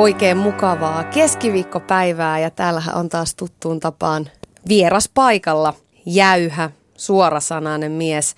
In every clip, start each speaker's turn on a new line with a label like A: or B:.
A: Oikein mukavaa keskiviikkopäivää ja täällähän on taas tuttuun tapaan vieras paikalla. Jäyhä, suorasanainen mies,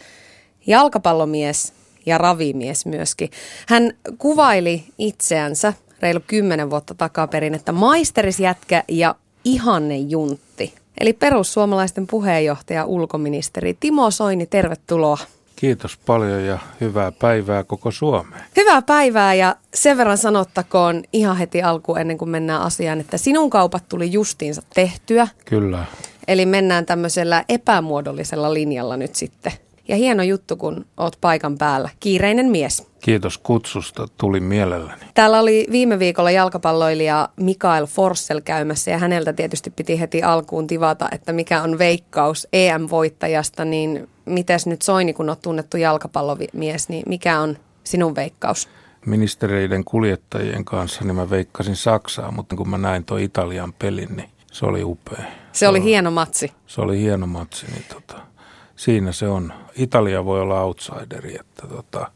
A: jalkapallomies ja ravimies myöskin. Hän kuvaili itseänsä reilu kymmenen vuotta takaperin, että maisterisjätkä ja ihanne juntti. Eli perussuomalaisten puheenjohtaja ulkoministeri Timo Soini, tervetuloa.
B: Kiitos paljon ja hyvää päivää koko Suomeen.
A: Hyvää päivää ja sen verran sanottakoon ihan heti alkuun ennen kuin mennään asiaan, että sinun kaupat tuli justiinsa tehtyä.
B: Kyllä.
A: Eli mennään tämmöisellä epämuodollisella linjalla nyt sitten. Ja hieno juttu, kun oot paikan päällä. Kiireinen mies.
B: Kiitos kutsusta, tuli mielelläni.
A: Täällä oli viime viikolla jalkapalloilija Mikael Forssell käymässä ja häneltä tietysti piti heti alkuun tivata, että mikä on veikkaus EM-voittajasta, niin mites nyt Soini, kun oot tunnettu jalkapallomies, niin mikä on sinun veikkaus?
B: Ministereiden kuljettajien kanssa niin mä veikkasin Saksaa, mutta kun mä näin tuon Italian pelin, niin se oli upea.
A: Se oli hieno matsi.
B: Se oli hieno matsi, niin tota, siinä se on. Italia voi olla outsideri, että tota,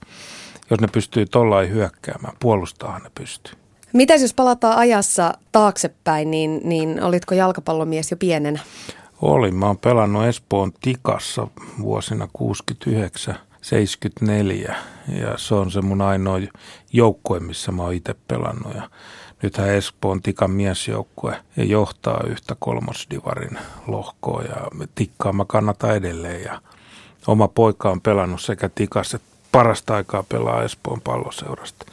B: jos ne pystyy tollain hyökkäämään, puolustamaan ne pystyy.
A: Mitäs jos palataan ajassa taaksepäin, niin, niin olitko jalkapallomies jo pienenä?
B: Olin. Mä oon pelannut Espoon Tikassa vuosina 69 74 ja se on se mun ainoa joukkue, missä mä oon itse pelannut ja nythän Espoon Tikan miesjoukkue johtaa yhtä kolmosdivarin lohkoa ja Tikkaa mä kannatan edelleen ja oma poika on pelannut sekä Tikassa että parasta aikaa pelaa Espoon palloseurasta.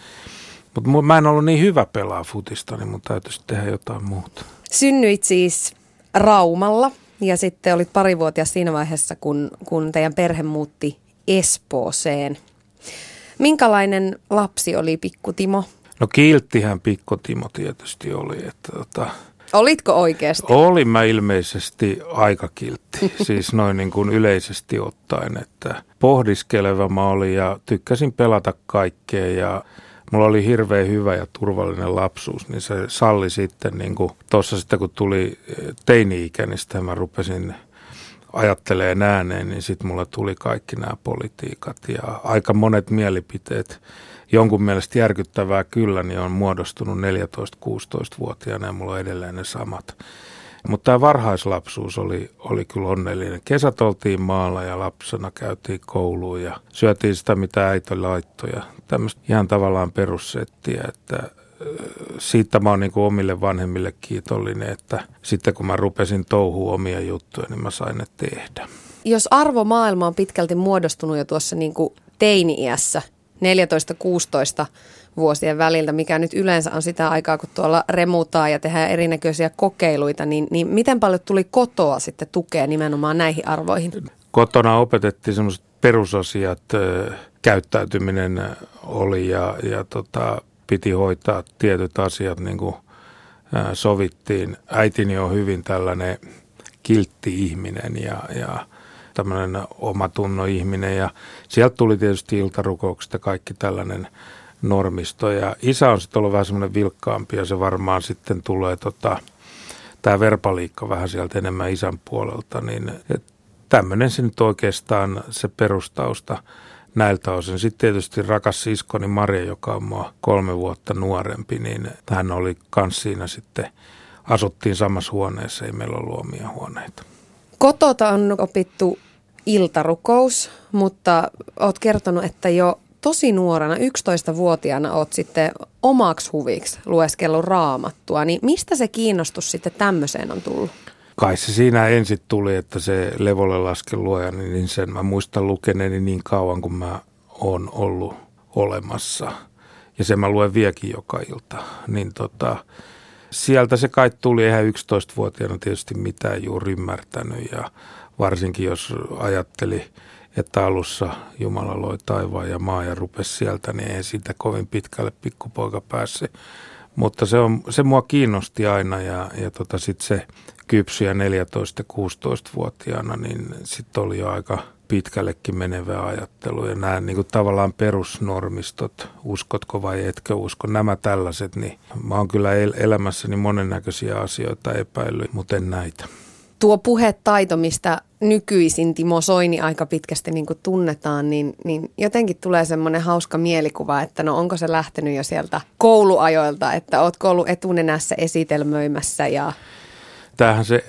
B: Mutta mä en ollut niin hyvä pelaa futista, niin mun täytyisi tehdä jotain muuta.
A: Synnyit siis Raumalla ja sitten olit parivuotias siinä vaiheessa, kun, kun teidän perhe muutti Espooseen. Minkälainen lapsi oli pikku Timo?
B: No kilttihän pikku Timo tietysti oli. Että tota,
A: Olitko oikeasti?
B: Olin mä ilmeisesti aika kiltti, siis noin niin kuin yleisesti ottaen, että pohdiskeleva mä olin ja tykkäsin pelata kaikkea ja mulla oli hirveän hyvä ja turvallinen lapsuus, niin se salli sitten niin kuin tuossa sitten kun tuli teini-ikä, niin sitten mä rupesin ajattelee ääneen, niin sitten mulle tuli kaikki nämä politiikat ja aika monet mielipiteet jonkun mielestä järkyttävää kyllä, niin on muodostunut 14-16-vuotiaana ja mulla on edelleen ne samat. Mutta tämä varhaislapsuus oli, oli kyllä onnellinen. Kesät oltiin maalla ja lapsena käytiin kouluun ja syötiin sitä, mitä äiti laittoi. Ja tämmöistä ihan tavallaan perussettiä, että siitä mä oon niin kuin omille vanhemmille kiitollinen, että sitten kun mä rupesin touhua omia juttuja, niin mä sain ne tehdä.
A: Jos arvomaailma on pitkälti muodostunut jo tuossa niin kuin teini-iässä, 14-16 vuosien väliltä, mikä nyt yleensä on sitä aikaa, kun tuolla remutaan ja tehdään erinäköisiä kokeiluita, niin, niin miten paljon tuli kotoa sitten tukea nimenomaan näihin arvoihin?
B: Kotona opetettiin semmoiset perusasiat, käyttäytyminen oli ja, ja tota, piti hoitaa tietyt asiat niin kuin sovittiin. Äitini on hyvin tällainen kiltti ihminen ja, ja tämmöinen omatunno ihminen ja sieltä tuli tietysti iltarukoukset ja kaikki tällainen normisto ja isä on sitten ollut vähän semmoinen vilkkaampi ja se varmaan sitten tulee tota, tämä verpaliikka vähän sieltä enemmän isän puolelta, niin tämmöinen se nyt oikeastaan se perustausta näiltä osin. Sitten tietysti rakas siskoni Maria, joka on mua kolme vuotta nuorempi, niin hän oli kans siinä sitten, asuttiin samassa huoneessa, ei meillä ollut omia huoneita.
A: Kotota on opittu iltarukous, mutta oot kertonut, että jo tosi nuorena, 11-vuotiaana oot sitten omaksi huviksi lueskellut raamattua, niin mistä se kiinnostus sitten tämmöiseen on tullut?
B: Kai se siinä ensin tuli, että se levolle lasken luoja, niin sen mä muistan lukeneeni niin kauan kuin mä oon ollut olemassa. Ja sen mä luen viekin joka ilta. Niin tota, sieltä se kai tuli, eihän 11-vuotiaana tietysti mitään juuri ymmärtänyt ja varsinkin jos ajatteli, että alussa Jumala loi taivaan ja maa ja rupesi sieltä, niin ei siitä kovin pitkälle pikkupoika päässyt. Mutta se, on, se mua kiinnosti aina ja, ja tota sitten se kypsyjä 14- 16-vuotiaana, niin sitten oli jo aika pitkällekin menevä ajattelu ja nämä niin kuin tavallaan perusnormistot, uskotko vai etkö usko, nämä tällaiset, niin mä oon kyllä el- elämässäni monennäköisiä asioita epäillyt, mutta en näitä.
A: Tuo puhetaito, mistä nykyisin Timo Soini aika pitkästi niin kuin tunnetaan, niin, niin jotenkin tulee semmoinen hauska mielikuva, että no onko se lähtenyt jo sieltä kouluajoilta, että ootko ollut etunenässä esitelmöimässä ja...
B: Tämähän se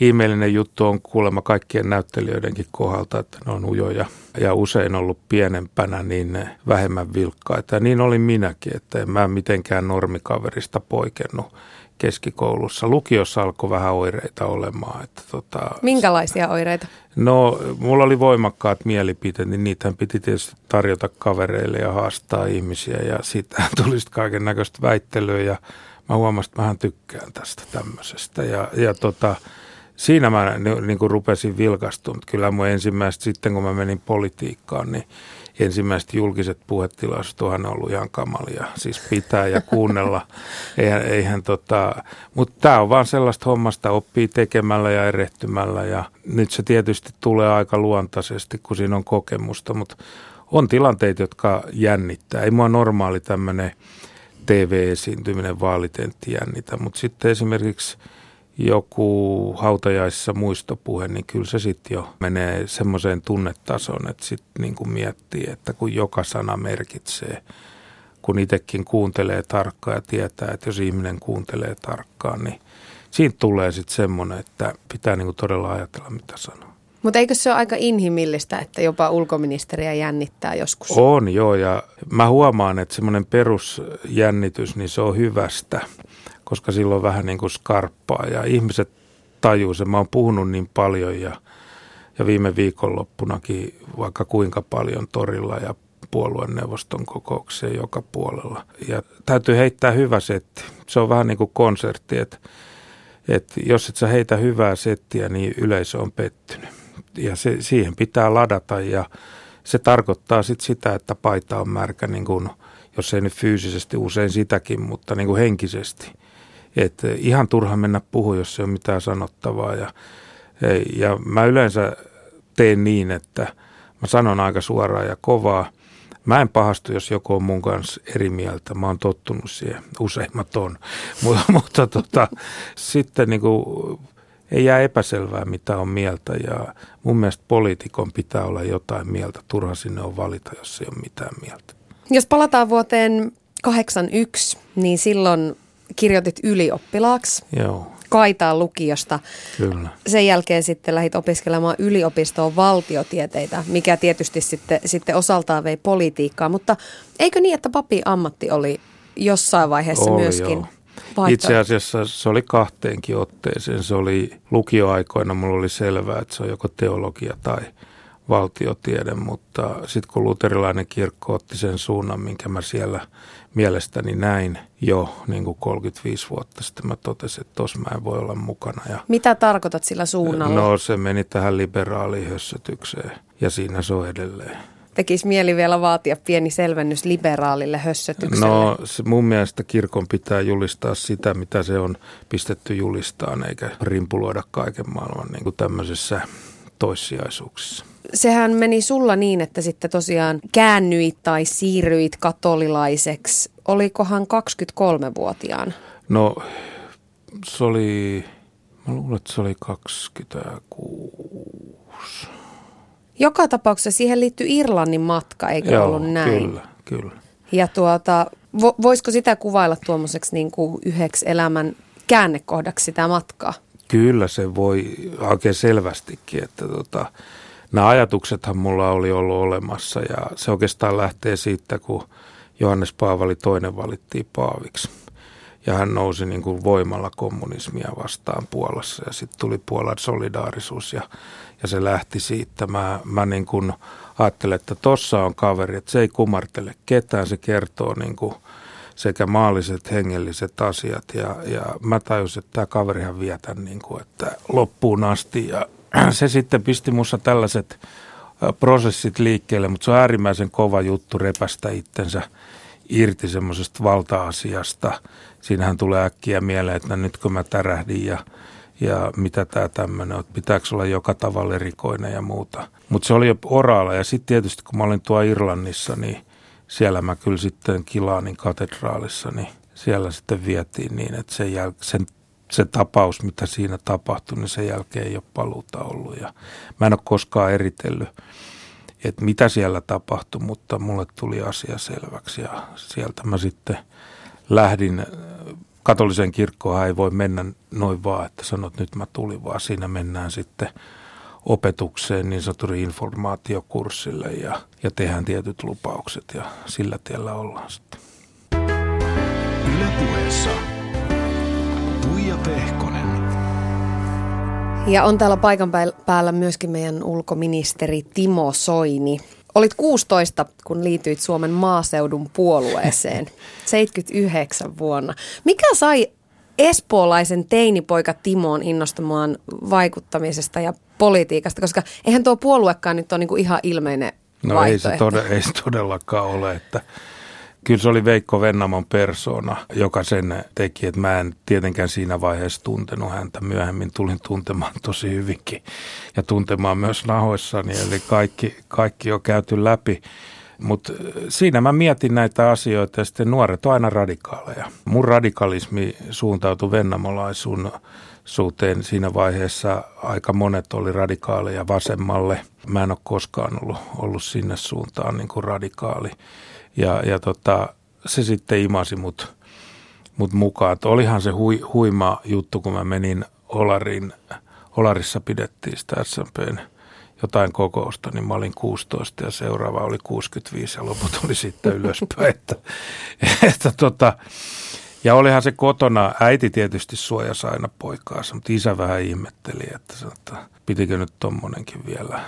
B: ihmeellinen juttu on kuulemma kaikkien näyttelijöidenkin kohdalta, että ne on ujoja ja usein ollut pienempänä niin vähemmän vilkkaita. Ja niin oli minäkin, että en mä mitenkään normikaverista poikennut keskikoulussa. Lukiossa alkoi vähän oireita olemaan. Että tota,
A: Minkälaisia oireita?
B: No, mulla oli voimakkaat mielipiteet, niin niitä piti tietysti tarjota kavereille ja haastaa ihmisiä. Ja siitä tuli sitten kaiken näköistä väittelyä ja mä huomasin, että mähän tykkään tästä tämmöisestä. Ja, ja tota, siinä mä niin kuin rupesin vilkastumaan. Kyllä mun ensimmäistä, sitten kun mä menin politiikkaan, niin ensimmäiset julkiset puhetilaisuudet on ollut ihan kamalia. Siis pitää ja kuunnella. eihän, eihän tota, mutta tämä on vaan sellaista hommasta, oppii tekemällä ja erehtymällä. Ja nyt se tietysti tulee aika luontaisesti, kun siinä on kokemusta. Mutta on tilanteita, jotka jännittää. Ei mua normaali tämmöinen TV-esiintyminen vaalitentti jännitä, mutta sitten esimerkiksi – joku hautajaissa muistopuhe, niin kyllä se sitten jo menee semmoiseen tunnetasoon, että sitten niin kuin miettii, että kun joka sana merkitsee, kun itsekin kuuntelee tarkkaan ja tietää, että jos ihminen kuuntelee tarkkaan, niin siitä tulee sitten semmoinen, että pitää niin kuin todella ajatella, mitä sanoo.
A: Mutta eikö se ole aika inhimillistä, että jopa ulkoministeriä jännittää joskus?
B: On joo ja mä huomaan, että semmoinen perusjännitys, niin se on hyvästä koska silloin vähän niin kuin skarppaa ja ihmiset tajuu sen. Mä oon puhunut niin paljon ja, ja viime viikonloppunakin vaikka kuinka paljon torilla ja puolueneuvoston kokoukseen joka puolella. Ja täytyy heittää hyvä setti. Se on vähän niin kuin konsertti, että, että jos et sä heitä hyvää settiä, niin yleisö on pettynyt. Ja se, siihen pitää ladata ja se tarkoittaa sit sitä, että paita on märkä, niin kuin, jos ei nyt fyysisesti usein sitäkin, mutta niin kuin henkisesti. Että ihan turha mennä puhua, jos ei ole mitään sanottavaa. Ja, ja mä yleensä teen niin, että mä sanon aika suoraan ja kovaa. Mä en pahastu, jos joku on mun kanssa eri mieltä. Mä oon tottunut siihen. Useimmat on. mutta, mutta tota, sitten niin kuin, ei jää epäselvää, mitä on mieltä. Ja mun mielestä poliitikon pitää olla jotain mieltä. Turha sinne on valita, jos ei ole mitään mieltä.
A: Jos palataan vuoteen 81, niin silloin kirjoitit ylioppilaaksi.
B: Joo.
A: Kaitaan lukiosta.
B: Kyllä.
A: Sen jälkeen sitten lähdit opiskelemaan yliopistoon valtiotieteitä, mikä tietysti sitten, sitten osaltaan vei politiikkaa. Mutta eikö niin, että papi ammatti oli jossain vaiheessa
B: oli,
A: myöskin
B: joo. Itse asiassa se oli kahteenkin otteeseen. Se oli lukioaikoina, mulla oli selvää, että se on joko teologia tai valtiotiede, mutta sitten kun luterilainen kirkko otti sen suunnan, minkä mä siellä – mielestäni näin jo niin kuin 35 vuotta sitten. Mä totesin, että tuossa mä en voi olla mukana. Ja
A: Mitä tarkoitat sillä suunnalla?
B: No se meni tähän liberaaliin hössötykseen ja siinä se on edelleen.
A: Tekisi mieli vielä vaatia pieni selvennys liberaalille hössötykselle.
B: No se mun mielestä kirkon pitää julistaa sitä, mitä se on pistetty julistaan, eikä rimpuloida kaiken maailman niin kuin tämmöisessä toissijaisuuksissa
A: sehän meni sulla niin, että sitten tosiaan käännyit tai siirryit katolilaiseksi. Olikohan 23-vuotiaan?
B: No se oli, mä luulen, että se oli 26.
A: Joka tapauksessa siihen liittyy Irlannin matka, eikö
B: Joo,
A: ollut näin?
B: kyllä, kyllä.
A: Ja tuota, vo, voisiko sitä kuvailla tuommoiseksi niin kuin yhdeksi elämän käännekohdaksi sitä matkaa?
B: Kyllä se voi oikein selvästikin, että tota, nämä ajatuksethan mulla oli ollut olemassa ja se oikeastaan lähtee siitä, kun Johannes Paavali toinen valittiin paaviksi. Ja hän nousi niin kuin voimalla kommunismia vastaan Puolassa ja sitten tuli Puolan solidaarisuus ja, ja se lähti siitä. Mä, mä niin kuin ajattelen, että tossa on kaveri, että se ei kumartele ketään, se kertoo niin kuin sekä maalliset, hengelliset asiat ja, ja mä tajusin, että tämä kaverihan vietän niin kuin, että loppuun asti ja se sitten pisti minussa tällaiset prosessit liikkeelle, mutta se on äärimmäisen kova juttu repästä itsensä irti semmoisesta valta-asiasta. Siinähän tulee äkkiä mieleen, että nyt kun mä tärähdin ja, ja mitä tämä tämmöinen on, pitääkö olla joka tavalla erikoinen ja muuta. Mutta se oli jo oraalla ja sitten tietysti kun mä olin tuo Irlannissa, niin siellä mä kyllä sitten Kilaanin katedraalissa, niin siellä sitten vietiin niin, että sen, jäl- sen, se tapaus, mitä siinä tapahtui, niin sen jälkeen ei ole paluuta ollut. Ja mä en ole koskaan eritellyt, että mitä siellä tapahtui, mutta mulle tuli asia selväksi ja sieltä mä sitten lähdin katoliseen kirkkoon ei voi mennä noin vaan, että sanot nyt mä tulin, vaan siinä mennään sitten opetukseen niin sanotulle informaatiokurssille ja, ja tehdään tietyt lupaukset ja sillä tiellä ollaan sitten.
C: Ylepuheessa Tuija Pehkonen.
A: Ja on täällä paikan päällä myöskin meidän ulkoministeri Timo Soini. Olit 16, kun liityit Suomen maaseudun puolueeseen 79 vuonna. Mikä sai espoolaisen teinipoika Timoon innostumaan vaikuttamisesta ja politiikasta, koska eihän tuo puoluekaan nyt ole niinku ihan ilmeinen
B: No ei se, tod- ei se todellakaan ole, että kyllä se oli Veikko Vennamon persona, joka sen teki, että mä en tietenkään siinä vaiheessa tuntenut häntä. Myöhemmin tulin tuntemaan tosi hyvinkin ja tuntemaan myös nahoissani, eli kaikki, kaikki on käyty läpi. Mutta siinä mä mietin näitä asioita ja sitten nuoret on aina radikaaleja. Mun radikalismi suuntautui vennamolaisuun suhteen siinä vaiheessa aika monet oli radikaaleja vasemmalle. Mä en ole koskaan ollut, ollut sinne suuntaan niin kuin radikaali. Ja, ja tota, se sitten imasi mut, mut mukaan. Et olihan se hui, huima juttu, kun mä menin Olarin, Olarissa pidettiin sitä SMPn jotain kokousta, niin mä olin 16 ja seuraava oli 65 ja loput oli sitten ylöspäin. että, että tota, ja olihan se kotona, äiti tietysti suojasi aina poikaansa, mutta isä vähän ihmetteli, että, että pitikö nyt tommonenkin vielä.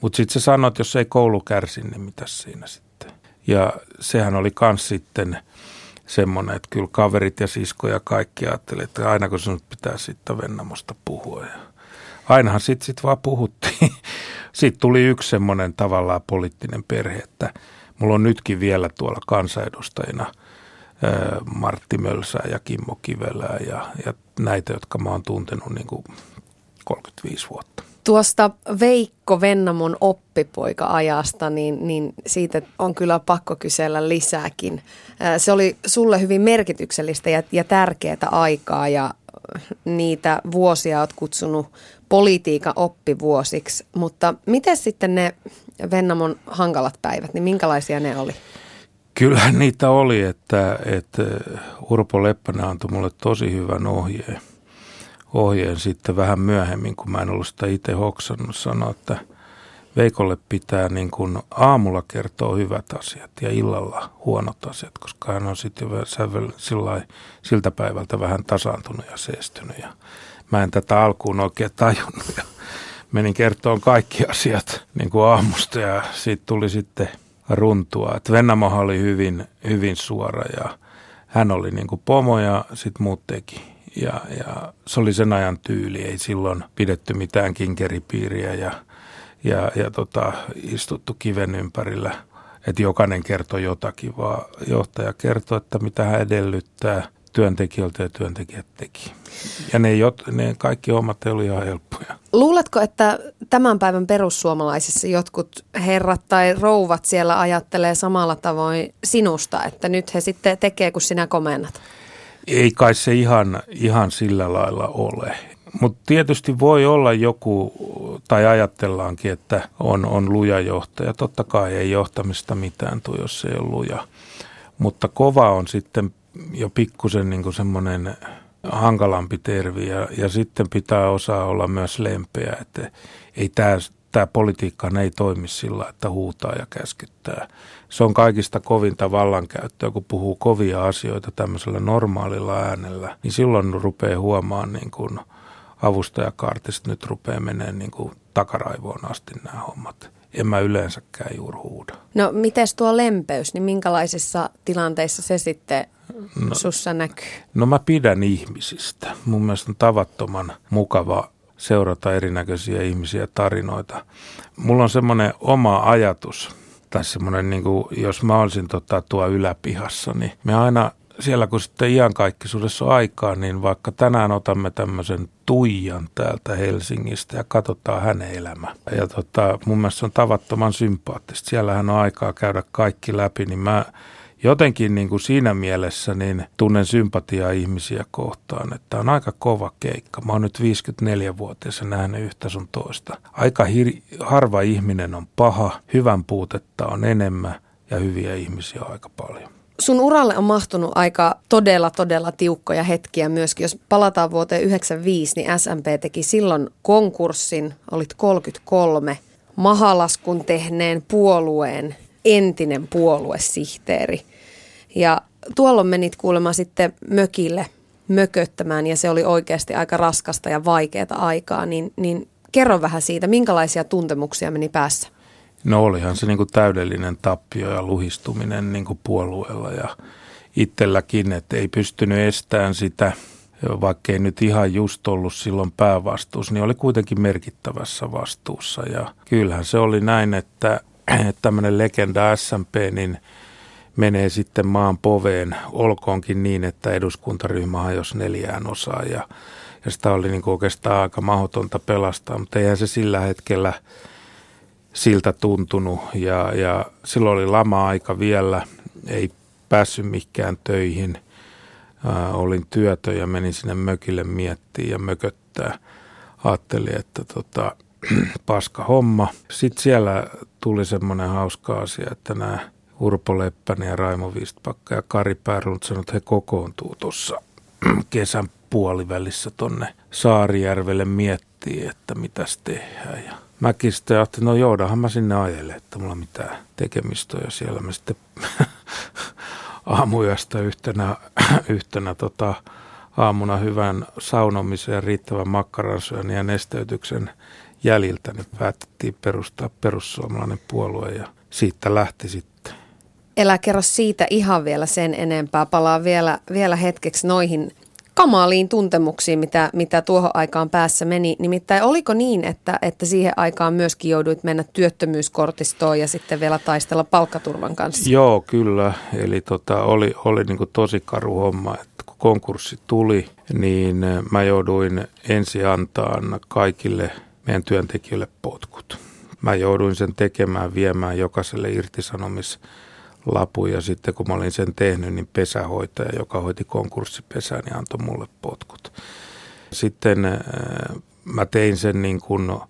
B: Mutta sitten se sanoi, että jos ei koulu kärsi, niin mitä siinä sitten. Ja sehän oli kans sitten semmoinen, että kyllä kaverit ja sisko ja kaikki ajattelivat, että aina kun sinut pitää sitten Vennamosta puhua. Ja ainahan sitten sit vaan puhuttiin. Sitten tuli yksi semmoinen tavallaan poliittinen perhe, että mulla on nytkin vielä tuolla kansanedustajina Martti Mölsää ja Kimmo Kivelää ja, ja näitä, jotka mä oon tuntenut niin kuin 35 vuotta.
A: Tuosta Veikko Vennamon oppipoika-ajasta, niin, niin siitä on kyllä pakko kysellä lisääkin. Se oli sulle hyvin merkityksellistä ja, ja tärkeää aikaa ja niitä vuosia olet kutsunut politiikan oppivuosiksi, mutta miten sitten ne Vennamon hankalat päivät, niin minkälaisia ne oli?
B: Kyllähän niitä oli, että, että Urpo Leppänen antoi mulle tosi hyvän ohjeen. Ohjeen sitten vähän myöhemmin, kun mä en ollut sitä itse hoksannut, sanoa, että Veikolle pitää niin kuin aamulla kertoa hyvät asiat ja illalla huonot asiat, koska hän on sitten sillä siltä päivältä vähän tasaantunut ja seestynyt. Ja mä en tätä alkuun oikein tajunnut ja menin kertoon kaikki asiat niin kuin aamusta ja siitä tuli sitten runtua. Et Vennamohan oli hyvin, hyvin suora ja hän oli niin kuin pomo ja sitten muut teki. Ja, ja se oli sen ajan tyyli, ei silloin pidetty mitään kinkeripiiriä ja, ja, ja tota, istuttu kiven ympärillä, että jokainen kertoi jotakin, vaan johtaja kertoi, että mitä hän edellyttää – työntekijöiltä ja työntekijät teki. Ja ne, jot, ne kaikki hommat oli ihan helppoja.
A: Luuletko, että tämän päivän perussuomalaisissa jotkut herrat tai rouvat siellä ajattelee samalla tavoin sinusta, että nyt he sitten tekee, kun sinä komennat?
B: Ei kai se ihan, ihan sillä lailla ole. Mutta tietysti voi olla joku, tai ajatellaankin, että on, on luja johtaja. Totta kai ei johtamista mitään tule, jos ei ole luja. Mutta kova on sitten jo pikkusen niin semmoinen hankalampi tervi ja, ja sitten pitää osaa olla myös lempeä, että ei tämä tämä politiikka ei toimi sillä, että huutaa ja käskyttää. Se on kaikista kovinta vallankäyttöä, kun puhuu kovia asioita tämmöisellä normaalilla äänellä, niin silloin rupeaa huomaan niin kuin avustajakaartista nyt rupeaa menemään niin kuin takaraivoon asti nämä hommat en mä yleensäkään juuri huuda.
A: No miten tuo lempeys, niin minkälaisissa tilanteissa se sitten no, sussa näkyy?
B: No mä pidän ihmisistä. Mun mielestä on tavattoman mukava seurata erinäköisiä ihmisiä tarinoita. Mulla on semmoinen oma ajatus, tai semmoinen, niin kuin, jos mä olisin tota, tuo yläpihassa, niin me aina siellä kun sitten iankaikkisuudessa on aikaa, niin vaikka tänään otamme tämmöisen Tuijan täältä Helsingistä ja katsotaan hänen elämä. Ja tota, mun mielestä se on tavattoman sympaattista. Siellähän on aikaa käydä kaikki läpi, niin mä jotenkin niin kuin siinä mielessä niin tunnen sympatiaa ihmisiä kohtaan, että on aika kova keikka. Mä oon nyt 54-vuotias ja nähnyt yhtä sun toista. Aika hir- harva ihminen on paha, hyvän puutetta on enemmän ja hyviä ihmisiä on aika paljon.
A: Sun uralle on mahtunut aika todella, todella tiukkoja hetkiä myöskin. Jos palataan vuoteen 95, niin SMP teki silloin konkurssin, olit 33, mahalaskun tehneen puolueen entinen puoluesihteeri. Ja tuolloin menit kuulemma sitten mökille mököttämään ja se oli oikeasti aika raskasta ja vaikeaa aikaa, niin, niin kerro vähän siitä, minkälaisia tuntemuksia meni päässä?
B: No olihan se niin kuin täydellinen tappio ja luhistuminen niin kuin puolueella ja itselläkin, että ei pystynyt estämään sitä, vaikka ei nyt ihan just ollut silloin päävastuus, niin oli kuitenkin merkittävässä vastuussa. Ja kyllähän se oli näin, että, että tämmöinen legenda SMP, niin menee sitten maan poveen, olkoonkin niin, että eduskuntaryhmä hajosi neljään osaan ja, ja sitä oli niin kuin oikeastaan aika mahdotonta pelastaa, mutta eihän se sillä hetkellä – siltä tuntunut ja, ja silloin oli lama-aika vielä, ei päässyt mikään töihin. Ää, olin työtö ja menin sinne mökille miettiä ja mököttää. Ajattelin, että tota, paska homma. Sitten siellä tuli semmoinen hauska asia, että nämä Urpo Leppänen ja Raimo Vistpakka ja Kari Päärunut sanoivat, että he kokoontuu tuossa kesän puolivälissä tonne Saarijärvelle miettiä, että mitäs tehdään. Ja mäkin sitten ajattelin, no joudahan mä sinne ajelle, että mulla mitään tekemistä ja siellä mä sitten aamuyöstä yhtenä, yhtenä tota, aamuna hyvän saunomisen ja riittävän makkaransyönnin ja nesteytyksen jäljiltä, niin päätettiin perustaa perussuomalainen puolue ja siitä lähti sitten.
A: Elä kerro siitä ihan vielä sen enempää. Palaa vielä, vielä hetkeksi noihin kamaliin tuntemuksiin, mitä, mitä tuohon aikaan päässä meni. Nimittäin oliko niin, että, että siihen aikaan myöskin jouduit mennä työttömyyskortistoon ja sitten vielä taistella palkkaturvan kanssa?
B: Joo, kyllä. Eli tota, oli, oli niin tosi karu homma, että kun konkurssi tuli, niin mä jouduin ensi antaa kaikille meidän työntekijöille potkut. Mä jouduin sen tekemään, viemään jokaiselle irtisanomis lapu ja sitten kun mä olin sen tehnyt, niin pesähoitaja, joka hoiti konkurssipesää, niin antoi mulle potkut. Sitten äh, mä tein sen niin kuin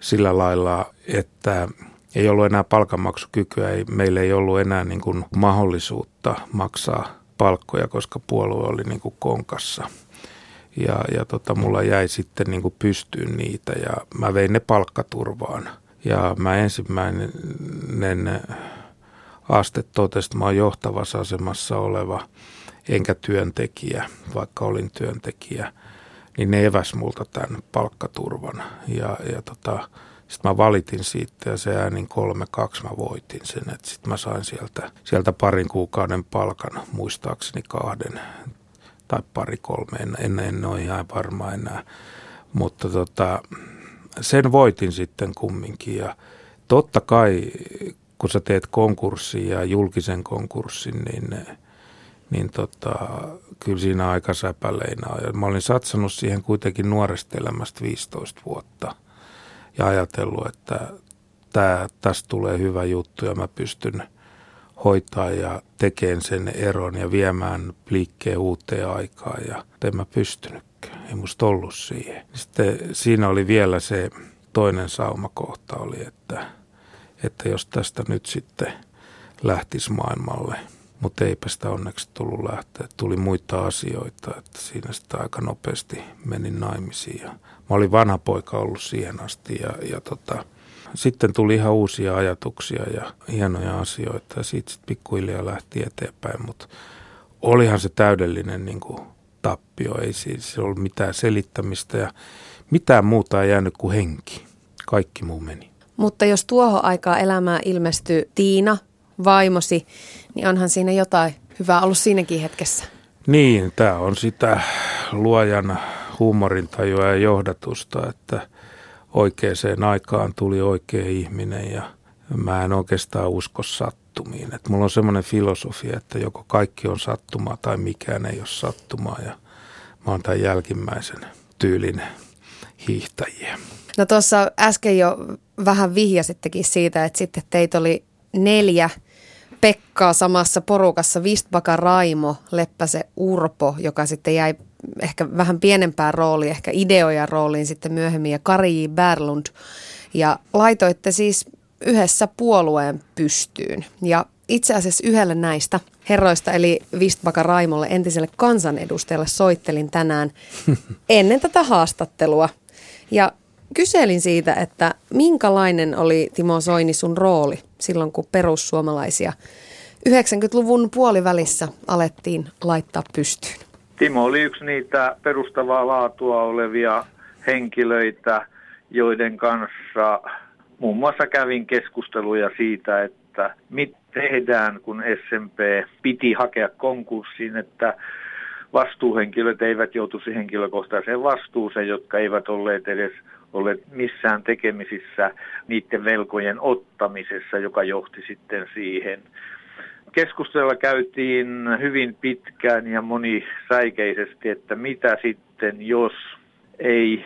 B: sillä lailla, että ei ollut enää palkanmaksukykyä, ei, meillä ei ollut enää niin kuin mahdollisuutta maksaa palkkoja, koska puolue oli niin kuin konkassa. Ja, ja tota, mulla jäi sitten niin kuin pystyyn niitä ja mä vein ne palkkaturvaan. Ja mä ensimmäinen aste totesi, että mä oon johtavassa asemassa oleva enkä työntekijä, vaikka olin työntekijä, niin ne eväs multa tämän palkkaturvan. Ja, ja tota, sitten mä valitin siitä ja se äänin kolme, kaksi mä voitin sen. Sitten mä sain sieltä, sieltä parin kuukauden palkan, muistaakseni kahden tai pari kolme, en, en, en ole ihan varma enää. Mutta tota, sen voitin sitten kumminkin ja totta kai kun sä teet konkurssin ja julkisen konkurssin, niin, niin tota, kyllä siinä aika säpäleinä on. Ja mä olin satsannut siihen kuitenkin nuoresta elämästä 15 vuotta ja ajatellut, että tää, tästä tulee hyvä juttu ja mä pystyn hoitaa ja tekemään sen eron ja viemään liikkeen uuteen aikaan ja en mä pystynytkään. Ei musta ollut siihen. Sitten siinä oli vielä se toinen saumakohta oli, että – että jos tästä nyt sitten lähtisi maailmalle. Mutta eipä sitä onneksi tullut lähteä. Tuli muita asioita, että siinä sitä aika nopeasti menin naimisiin. Ja mä olin vanha poika ollut siihen asti ja, ja tota, sitten tuli ihan uusia ajatuksia ja hienoja asioita ja siitä sitten pikkuhiljaa lähti eteenpäin. Mutta olihan se täydellinen niin kuin tappio, ei siis ollut mitään selittämistä ja mitään muuta ei jäänyt kuin henki. Kaikki muu meni.
A: Mutta jos tuohon aikaa elämää ilmestyy Tiina, vaimosi, niin onhan siinä jotain hyvää ollut siinäkin hetkessä.
B: Niin, tämä on sitä luojan huumorintajua ja johdatusta, että oikeaan aikaan tuli oikea ihminen ja mä en oikeastaan usko sattumiin. Et mulla on semmoinen filosofia, että joko kaikki on sattumaa tai mikään ei ole sattumaa ja mä oon tämän jälkimmäisen tyylin hiihtäjiä.
A: No tuossa äsken jo vähän vihjasittekin siitä, että sitten teitä oli neljä Pekkaa samassa porukassa, Vistbaka Raimo, Leppäse Urpo, joka sitten jäi ehkä vähän pienempään rooliin, ehkä ideoja rooliin sitten myöhemmin, ja Kari Berlund. Ja laitoitte siis yhdessä puolueen pystyyn. Ja itse asiassa yhdelle näistä herroista, eli Vistbaka Raimolle, entiselle kansanedustajalle, soittelin tänään ennen tätä haastattelua. Ja kyselin siitä, että minkälainen oli Timo Soini sun rooli silloin, kun perussuomalaisia 90-luvun puolivälissä alettiin laittaa pystyyn?
D: Timo oli yksi niitä perustavaa laatua olevia henkilöitä, joiden kanssa muun muassa kävin keskusteluja siitä, että mitä tehdään, kun SMP piti hakea konkurssiin, että vastuuhenkilöt eivät joutuisi henkilökohtaiseen vastuuseen, jotka eivät olleet edes olleet missään tekemisissä niiden velkojen ottamisessa, joka johti sitten siihen. Keskustella käytiin hyvin pitkään ja monisäikeisesti, että mitä sitten, jos ei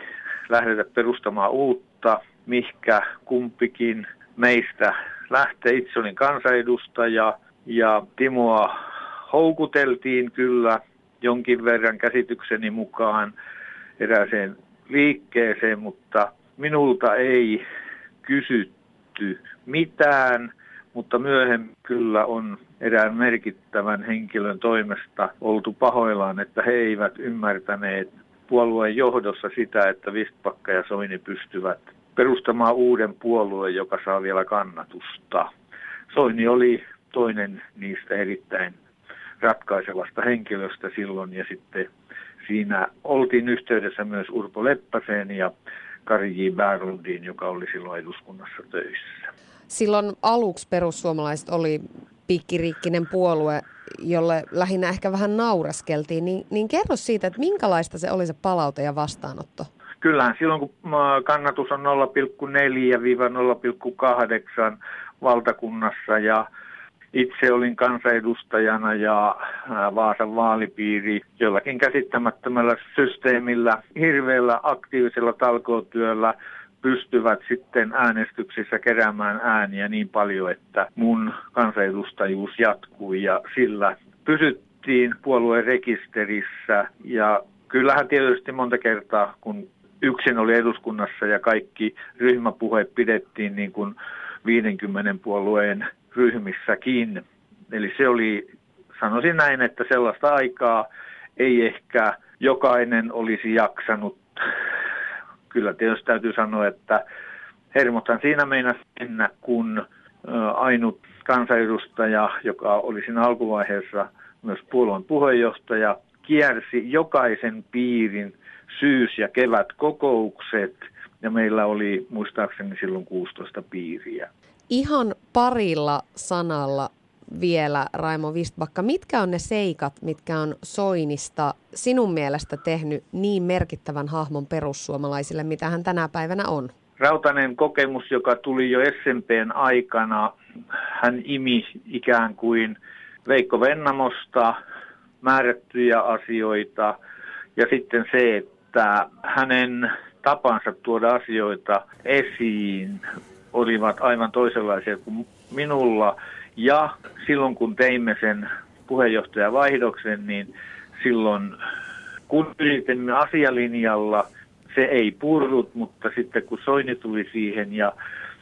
D: lähdetä perustamaan uutta, mihkä kumpikin meistä lähtee. Itse olin kansanedustaja ja Timoa houkuteltiin kyllä jonkin verran käsitykseni mukaan erääseen liikkeeseen, mutta minulta ei kysytty mitään, mutta myöhemmin kyllä on erään merkittävän henkilön toimesta oltu pahoillaan, että he eivät ymmärtäneet puolueen johdossa sitä, että Vistpakka ja Soini pystyvät perustamaan uuden puolueen, joka saa vielä kannatusta. Soini oli toinen niistä erittäin ratkaisevasta henkilöstä silloin ja sitten siinä oltiin yhteydessä myös Urpo Leppäseen ja Kari J. Berlundiin, joka oli silloin eduskunnassa töissä.
A: Silloin aluksi perussuomalaiset oli pikkiriikkinen puolue, jolle lähinnä ehkä vähän nauraskeltiin, niin, niin kerro siitä, että minkälaista se oli se palaute ja vastaanotto?
D: Kyllähän silloin, kun kannatus on 0,4-0,8 valtakunnassa ja itse olin kansanedustajana ja Vaasan vaalipiiri jollakin käsittämättömällä systeemillä, hirveällä aktiivisella talkootyöllä pystyvät sitten äänestyksissä keräämään ääniä niin paljon, että mun kansanedustajuus jatkui ja sillä pysyttiin puolueen rekisterissä. Ja kyllähän tietysti monta kertaa, kun yksin oli eduskunnassa ja kaikki ryhmäpuheet pidettiin niin kuin 50 puolueen ryhmissäkin. Eli se oli, sanoisin näin, että sellaista aikaa ei ehkä jokainen olisi jaksanut. Kyllä tietysti täytyy sanoa, että hermothan siinä meinasi mennä, kun ainut kansanedustaja, joka oli siinä alkuvaiheessa myös puolueen puheenjohtaja, kiersi jokaisen piirin syys- ja kevätkokoukset, ja meillä oli muistaakseni silloin 16 piiriä.
A: Ihan parilla sanalla vielä, Raimo Vistbakka, mitkä on ne seikat, mitkä on Soinista sinun mielestä tehnyt niin merkittävän hahmon perussuomalaisille, mitä hän tänä päivänä on?
D: Rautanen kokemus, joka tuli jo SMPn aikana, hän imi ikään kuin Veikko Vennamosta määrättyjä asioita ja sitten se, että hänen tapansa tuoda asioita esiin olivat aivan toisenlaisia kuin minulla. Ja silloin kun teimme sen puheenjohtajavaihdoksen, niin silloin kun yritimme asialinjalla, se ei purrut, mutta sitten kun Soini tuli siihen ja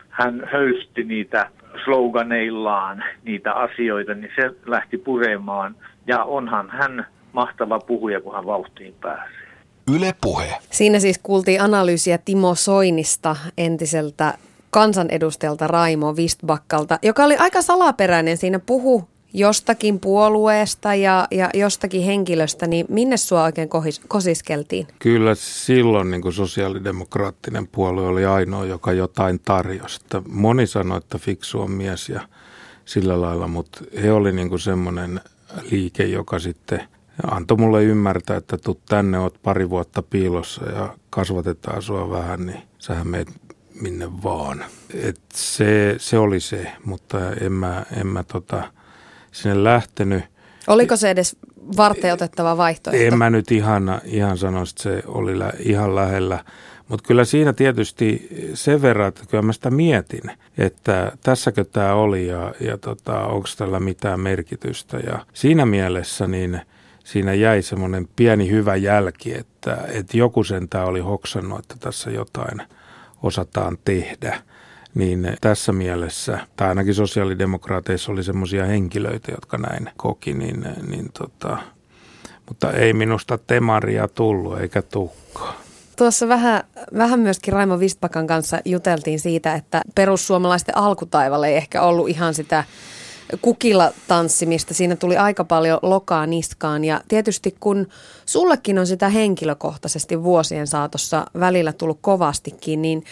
D: hän höysti niitä sloganeillaan niitä asioita, niin se lähti puremaan. Ja onhan hän mahtava puhuja, kun hän vauhtiin pääsee.
A: Yle Puhe. Siinä siis kuultiin analyysiä Timo Soinista, entiseltä kansanedustajalta Raimo Vistbakkalta, joka oli aika salaperäinen. Siinä puhu jostakin puolueesta ja, ja jostakin henkilöstä, niin minne sua oikein kohis, kosiskeltiin?
B: Kyllä silloin niin kuin sosiaalidemokraattinen puolue oli ainoa, joka jotain tarjosi. Moni sanoi, että fiksu on mies ja sillä lailla, mutta he oli niin kuin semmoinen liike, joka sitten antoi mulle ymmärtää, että tuu tänne, oot pari vuotta piilossa ja kasvatetaan sua vähän, niin sähän meet minne vaan. Et se, se oli se, mutta en mä, en mä tota, sinne lähtenyt.
A: Oliko se edes varten otettava vaihtoehto?
B: En mä nyt ihan, ihan sano, että se oli lä- ihan lähellä. Mutta kyllä siinä tietysti sen verran, että kyllä mä sitä mietin, että tässäkö tämä oli ja, ja tota, onko tällä mitään merkitystä. Ja siinä mielessä niin siinä jäi semmoinen pieni hyvä jälki, että, että joku sentään oli hoksannut, että tässä jotain osataan tehdä. Niin tässä mielessä, tai ainakin sosiaalidemokraateissa oli semmoisia henkilöitä, jotka näin koki, niin, niin tota, mutta ei minusta temaria tullut eikä tukkaa.
A: Tuossa vähän, vähän myöskin Raimo Vistpakan kanssa juteltiin siitä, että perussuomalaisten alkutaivalle ei ehkä ollut ihan sitä kukilla tanssimista. Siinä tuli aika paljon lokaa niskaan ja tietysti kun sullekin on sitä henkilökohtaisesti vuosien saatossa välillä tullut kovastikin, niin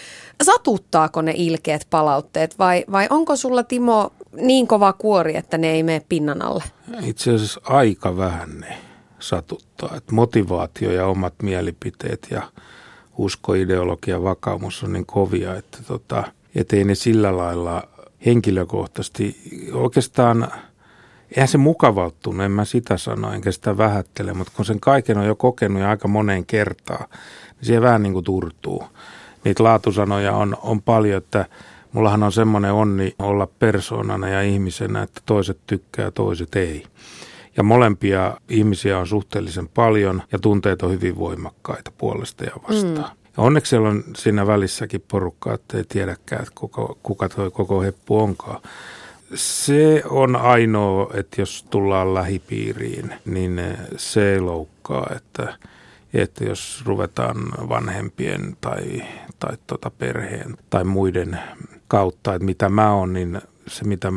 A: satuttaako ne ilkeät palautteet vai, vai onko sulla Timo niin kova kuori, että ne ei mene pinnan alle?
B: Itse asiassa aika vähän ne satuttaa. Että motivaatio ja omat mielipiteet ja usko, ideologia, vakaumus on niin kovia, että tota, ei ne sillä lailla henkilökohtaisesti oikeastaan, eihän se mukavautunut, en mä sitä sano, enkä sitä vähättele, mutta kun sen kaiken on jo kokenut ja aika moneen kertaan, niin siihen vähän niin kuin turtuu. Niitä laatusanoja on, on paljon, että mullahan on semmoinen onni olla persoonana ja ihmisenä, että toiset tykkää toiset ei. Ja molempia ihmisiä on suhteellisen paljon ja tunteet on hyvin voimakkaita puolesta ja vastaan. Mm. Ja onneksi siellä on siinä välissäkin porukka, että ei tiedäkään, että koko, kuka tuo koko heppu onkaan. Se on ainoa, että jos tullaan lähipiiriin, niin se loukkaa, että, että jos ruvetaan vanhempien tai, tai tota perheen tai muiden kautta, että mitä mä oon, niin se mitä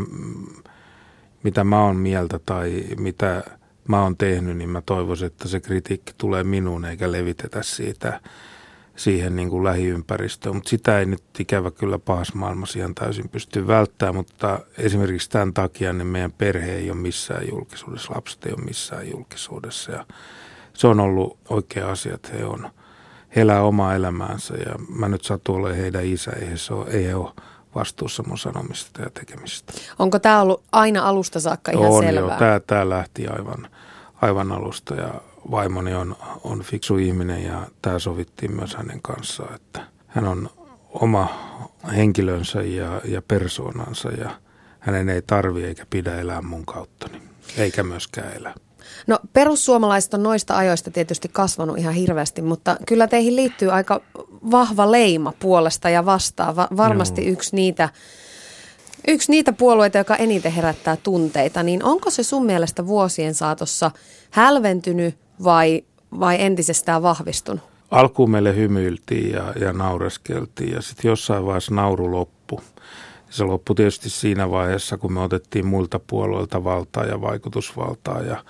B: mitä mä oon mieltä tai mitä mä oon tehnyt, niin mä toivoisin, että se kritiikki tulee minuun eikä levitetä siitä siihen niin kuin lähiympäristöön. Mutta sitä ei nyt ikävä kyllä pahassa maailmassa ihan täysin pysty välttämään, mutta esimerkiksi tämän takia niin meidän perhe ei ole missään julkisuudessa, lapset ei ole missään julkisuudessa ja se on ollut oikea asia, että he on, he elää omaa elämäänsä ja mä nyt satun olemaan heidän isä, ei he, ole, ei he ole vastuussa mun sanomista ja tekemistä.
A: Onko tämä ollut aina alusta saakka ihan
B: on
A: selvää?
B: On tämä, tämä lähti aivan, aivan alusta ja vaimoni on, on fiksu ihminen ja tämä sovittiin myös hänen kanssaan, että hän on oma henkilönsä ja, ja persoonansa ja hänen ei tarvi eikä pidä elää mun kauttani, eikä myöskään elää.
A: No perussuomalaiset on noista ajoista tietysti kasvanut ihan hirveästi, mutta kyllä teihin liittyy aika vahva leima puolesta ja vastaan. Va- varmasti Joo. yksi niitä, yksi niitä puolueita, joka eniten herättää tunteita. Niin onko se sun mielestä vuosien saatossa hälventynyt vai, vai entisestään vahvistunut?
B: Alkuun meille hymyiltiin ja, ja naureskeltiin ja sitten jossain vaiheessa nauru loppu. Se loppui tietysti siinä vaiheessa, kun me otettiin muilta puolueilta valtaa ja vaikutusvaltaa ja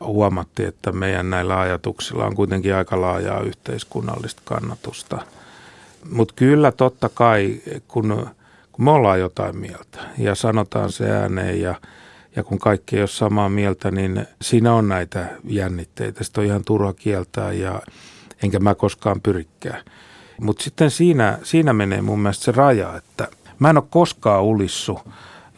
B: huomattiin, että meidän näillä ajatuksilla on kuitenkin aika laajaa yhteiskunnallista kannatusta. Mutta kyllä totta kai, kun, kun me ollaan jotain mieltä ja sanotaan se ääneen ja, ja kun kaikki ei ole samaa mieltä, niin siinä on näitä jännitteitä. Sitä on ihan turha kieltää ja enkä mä koskaan pyrikään. Mutta sitten siinä, siinä menee mun mielestä se raja, että mä en ole koskaan ulissu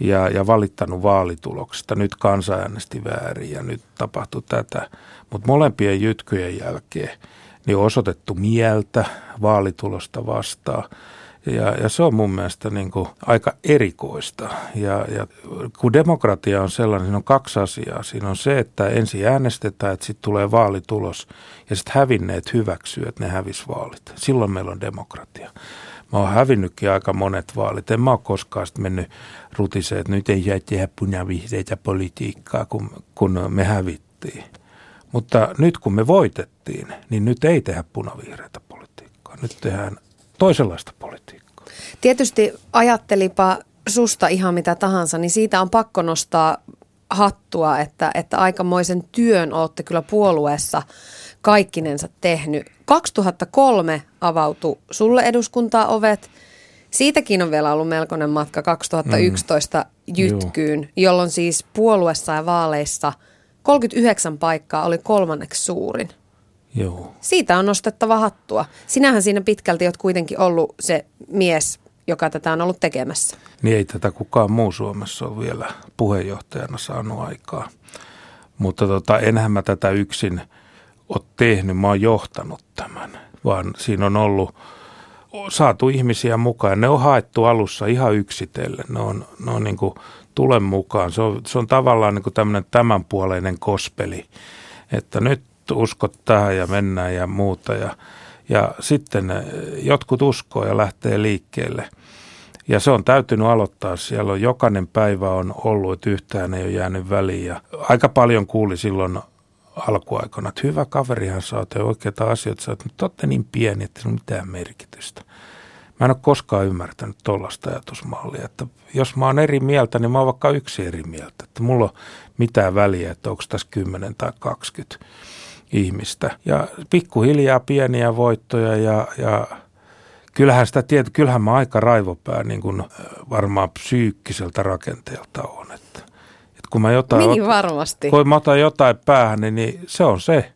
B: ja, ja valittanut vaalituloksesta. Nyt kansa äänesti väärin ja nyt tapahtui tätä. Mutta molempien jytkyjen jälkeen niin on osoitettu mieltä vaalitulosta vastaan. Ja, ja se on mun mielestä niin kuin aika erikoista. Ja, ja kun demokratia on sellainen, niin on kaksi asiaa. Siinä on se, että ensin äänestetään, että sitten tulee vaalitulos ja sitten hävinneet hyväksyy, että ne hävis vaalit. Silloin meillä on demokratia. Mä oon hävinnytkin aika monet vaalit. En mä ole koskaan mennyt rutiseen, että nyt ei jää tehdä punavihreitä politiikkaa, kun, kun me hävittiin. Mutta nyt kun me voitettiin, niin nyt ei tehdä punavihreitä politiikkaa. Nyt tehdään toisenlaista politiikkaa.
A: Tietysti ajattelipa susta ihan mitä tahansa, niin siitä on pakko nostaa hattua, että, että aikamoisen työn olette kyllä puolueessa kaikkinensa tehnyt. 2003 avautui sulle eduskuntaa ovet. Siitäkin on vielä ollut melkoinen matka 2011 mm. jytkyyn, Joo. jolloin siis puolueessa ja vaaleissa 39 paikkaa oli kolmanneksi suurin.
B: Joo.
A: Siitä on nostettava hattua. Sinähän siinä pitkälti olet kuitenkin ollut se mies, joka tätä on ollut tekemässä.
B: Niin ei tätä kukaan muu Suomessa ole vielä puheenjohtajana saanut aikaa. Mutta tota, enhän mä tätä yksin ole tehnyt, mä oon johtanut tämän, vaan siinä on ollut saatu ihmisiä mukaan. Ne on haettu alussa ihan yksitellen. Ne on, ne on niin kuin, tule mukaan. Se on, se on tavallaan niin kuin tämmöinen tämänpuoleinen kospeli, että nyt uskot tähän ja mennään ja muuta. Ja, ja sitten jotkut uskoo ja lähtee liikkeelle. Ja se on täytynyt aloittaa. Siellä on jokainen päivä on ollut, että yhtään ei ole jäänyt väliin. Ja aika paljon kuuli silloin alkuaikoina, että hyvä kaverihan sä oot ja oikeita asioita sä oot, mutta olette niin pieni, että se on mitään merkitystä. Mä en ole koskaan ymmärtänyt tuollaista ajatusmallia, että jos mä oon eri mieltä, niin mä oon vaikka yksi eri mieltä. Että mulla on mitään väliä, että onko tässä 10 tai 20 ihmistä. Ja pikkuhiljaa pieniä voittoja ja, ja kyllähän sitä tiedät, kyllähän mä aika raivopää niin kuin varmaan psyykkiseltä rakenteelta on. Että, että kun mä jotain,
A: niin varmasti.
B: Kun mä otan jotain päähän, niin, niin se on se.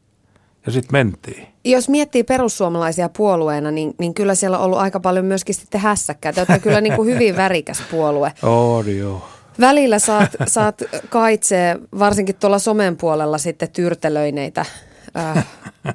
B: Ja sitten mentiin.
A: Jos miettii perussuomalaisia puolueena, niin, niin kyllä siellä on ollut aika paljon myöskin sitten hässäkkää. Te olette kyllä niin kuin hyvin värikäs puolue.
B: On joo.
A: Välillä saat, saat kaitsee, varsinkin tuolla somen puolella sitten tyrtelöineitä äh,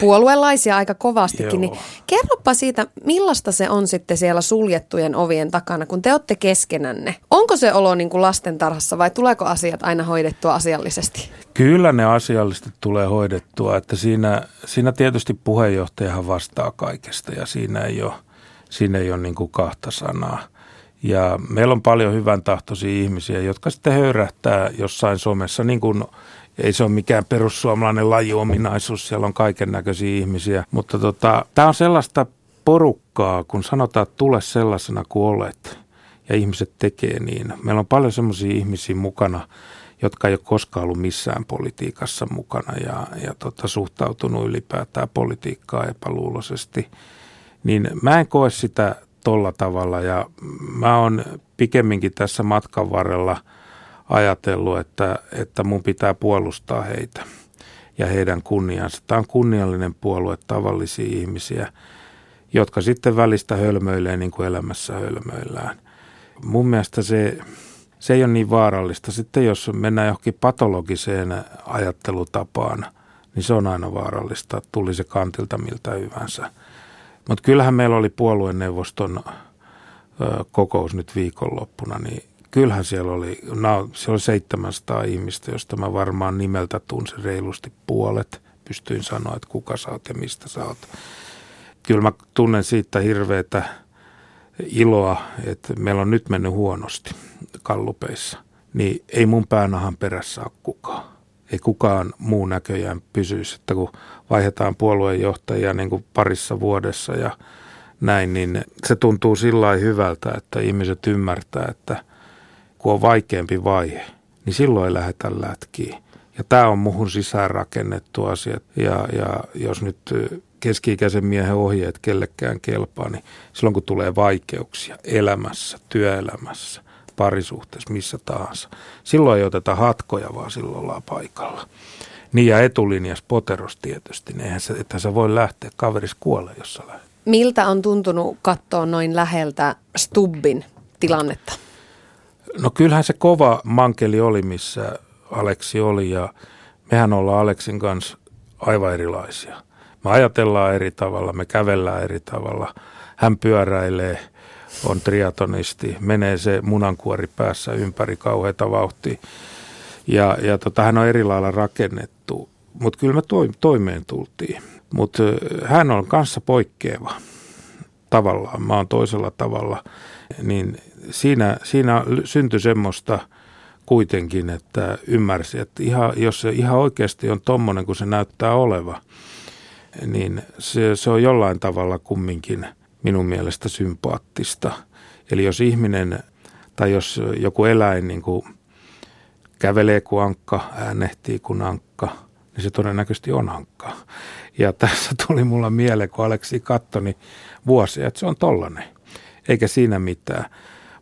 A: puoluelaisia aika kovastikin. Niin kerropa siitä, millaista se on sitten siellä suljettujen ovien takana, kun te olette keskenänne. Onko se olo niin kuin lastentarhassa vai tuleeko asiat aina hoidettua asiallisesti?
B: Kyllä ne asiallisesti tulee hoidettua, että siinä, siinä tietysti puheenjohtajahan vastaa kaikesta ja siinä ei ole, siinä ei ole niin kuin kahta sanaa. Ja meillä on paljon hyvän tahtoisia ihmisiä, jotka sitten höyrähtää jossain somessa, niin kuin ei se ole mikään perussuomalainen lajiominaisuus, siellä on kaiken näköisiä ihmisiä. Mutta tota, tämä on sellaista porukkaa, kun sanotaan, että tule sellaisena kuin olet ja ihmiset tekee niin. Meillä on paljon sellaisia ihmisiä mukana, jotka ei ole koskaan ollut missään politiikassa mukana ja, ja tota, suhtautunut ylipäätään politiikkaa epäluuloisesti. Niin mä en koe sitä tolla tavalla ja mä oon pikemminkin tässä matkan varrella – ajatellut, että, että mun pitää puolustaa heitä ja heidän kunniansa. Tämä on kunniallinen puolue, tavallisia ihmisiä, jotka sitten välistä hölmöilee niin kuin elämässä hölmöillään. Mun mielestä se, se ei ole niin vaarallista. Sitten jos mennään johonkin patologiseen ajattelutapaan, niin se on aina vaarallista, tuli se kantilta miltä hyvänsä. Mutta kyllähän meillä oli puolueneuvoston kokous nyt viikonloppuna, niin kyllähän siellä oli, no, siellä oli 700 ihmistä, josta mä varmaan nimeltä tunsin reilusti puolet. Pystyin sanoa, että kuka sä oot ja mistä sä oot. Kyllä mä tunnen siitä hirveätä iloa, että meillä on nyt mennyt huonosti kallupeissa. Niin ei mun päänahan perässä ole kukaan. Ei kukaan muu näköjään pysyisi, että kun vaihdetaan puolueenjohtajia niin kuin parissa vuodessa ja näin, niin se tuntuu sillä hyvältä, että ihmiset ymmärtää, että – kun on vaikeampi vaihe, niin silloin ei lähdetä lätkiin. Ja tämä on muhun sisäänrakennettu asia. Ja, ja jos nyt keski-ikäisen miehen ohjeet kellekään kelpaa, niin silloin kun tulee vaikeuksia elämässä, työelämässä, parisuhteessa, missä tahansa, silloin ei oteta hatkoja, vaan silloin ollaan paikalla. Niin ja etulinjas poteros tietysti, niin eihän se, että sä voi lähteä, kaveris kuolle, jos sä lähdet.
A: Miltä on tuntunut katsoa noin läheltä Stubbin tilannetta?
B: No kyllähän se kova mankeli oli, missä Aleksi oli ja mehän ollaan Aleksin kanssa aivan erilaisia. Me ajatellaan eri tavalla, me kävellään eri tavalla. Hän pyöräilee, on triatonisti, menee se munankuori päässä ympäri kauheita vauhtia. Ja, ja tota, hän on eri lailla rakennettu, mutta kyllä me toimeen tultiin. Mutta hän on kanssa poikkeava tavallaan, mä oon toisella tavalla. Niin siinä, siinä syntyi semmoista kuitenkin, että ymmärsi, että ihan, jos se ihan oikeasti on tommonen kuin se näyttää oleva, niin se, se on jollain tavalla kumminkin minun mielestä sympaattista. Eli jos ihminen tai jos joku eläin niin kuin kävelee kuin ankka, äänehtii kuin ankka, niin se todennäköisesti on ankka. Ja tässä tuli mulla mieleen, kun Aleksi katsoi niin vuosia, että se on tollanen. Eikä siinä mitään.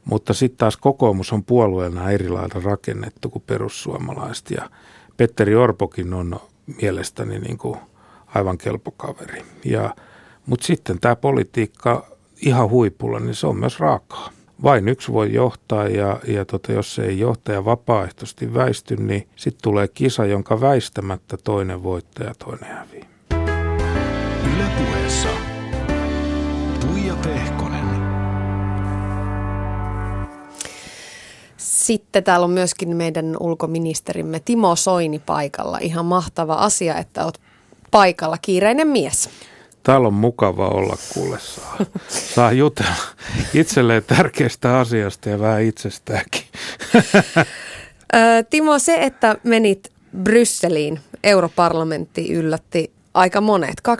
B: Mutta sitten taas kokoomus on puolueena eri lailla rakennettu kuin perussuomalaiset. Ja Petteri Orpokin on mielestäni niin kuin aivan kelpo kaveri. Ja, mutta sitten tämä politiikka ihan huipulla, niin se on myös raakaa. Vain yksi voi johtaa ja, ja tota, jos se ei johtaja vapaaehtoisesti väisty, niin sitten tulee kisa, jonka väistämättä toinen voittaa toinen häviää.
C: Ylepuheessa Tuija Pehkonen.
A: Sitten täällä on myöskin meidän ulkoministerimme Timo Soini paikalla. Ihan mahtava asia, että olet paikalla. Kiireinen mies.
B: Täällä on mukava olla, kuule saa, saa jutella itselleen tärkeästä asiasta ja vähän itsestäänkin.
A: Timo, se, että menit Brysseliin, europarlamentti yllätti aika monet. 2009-2011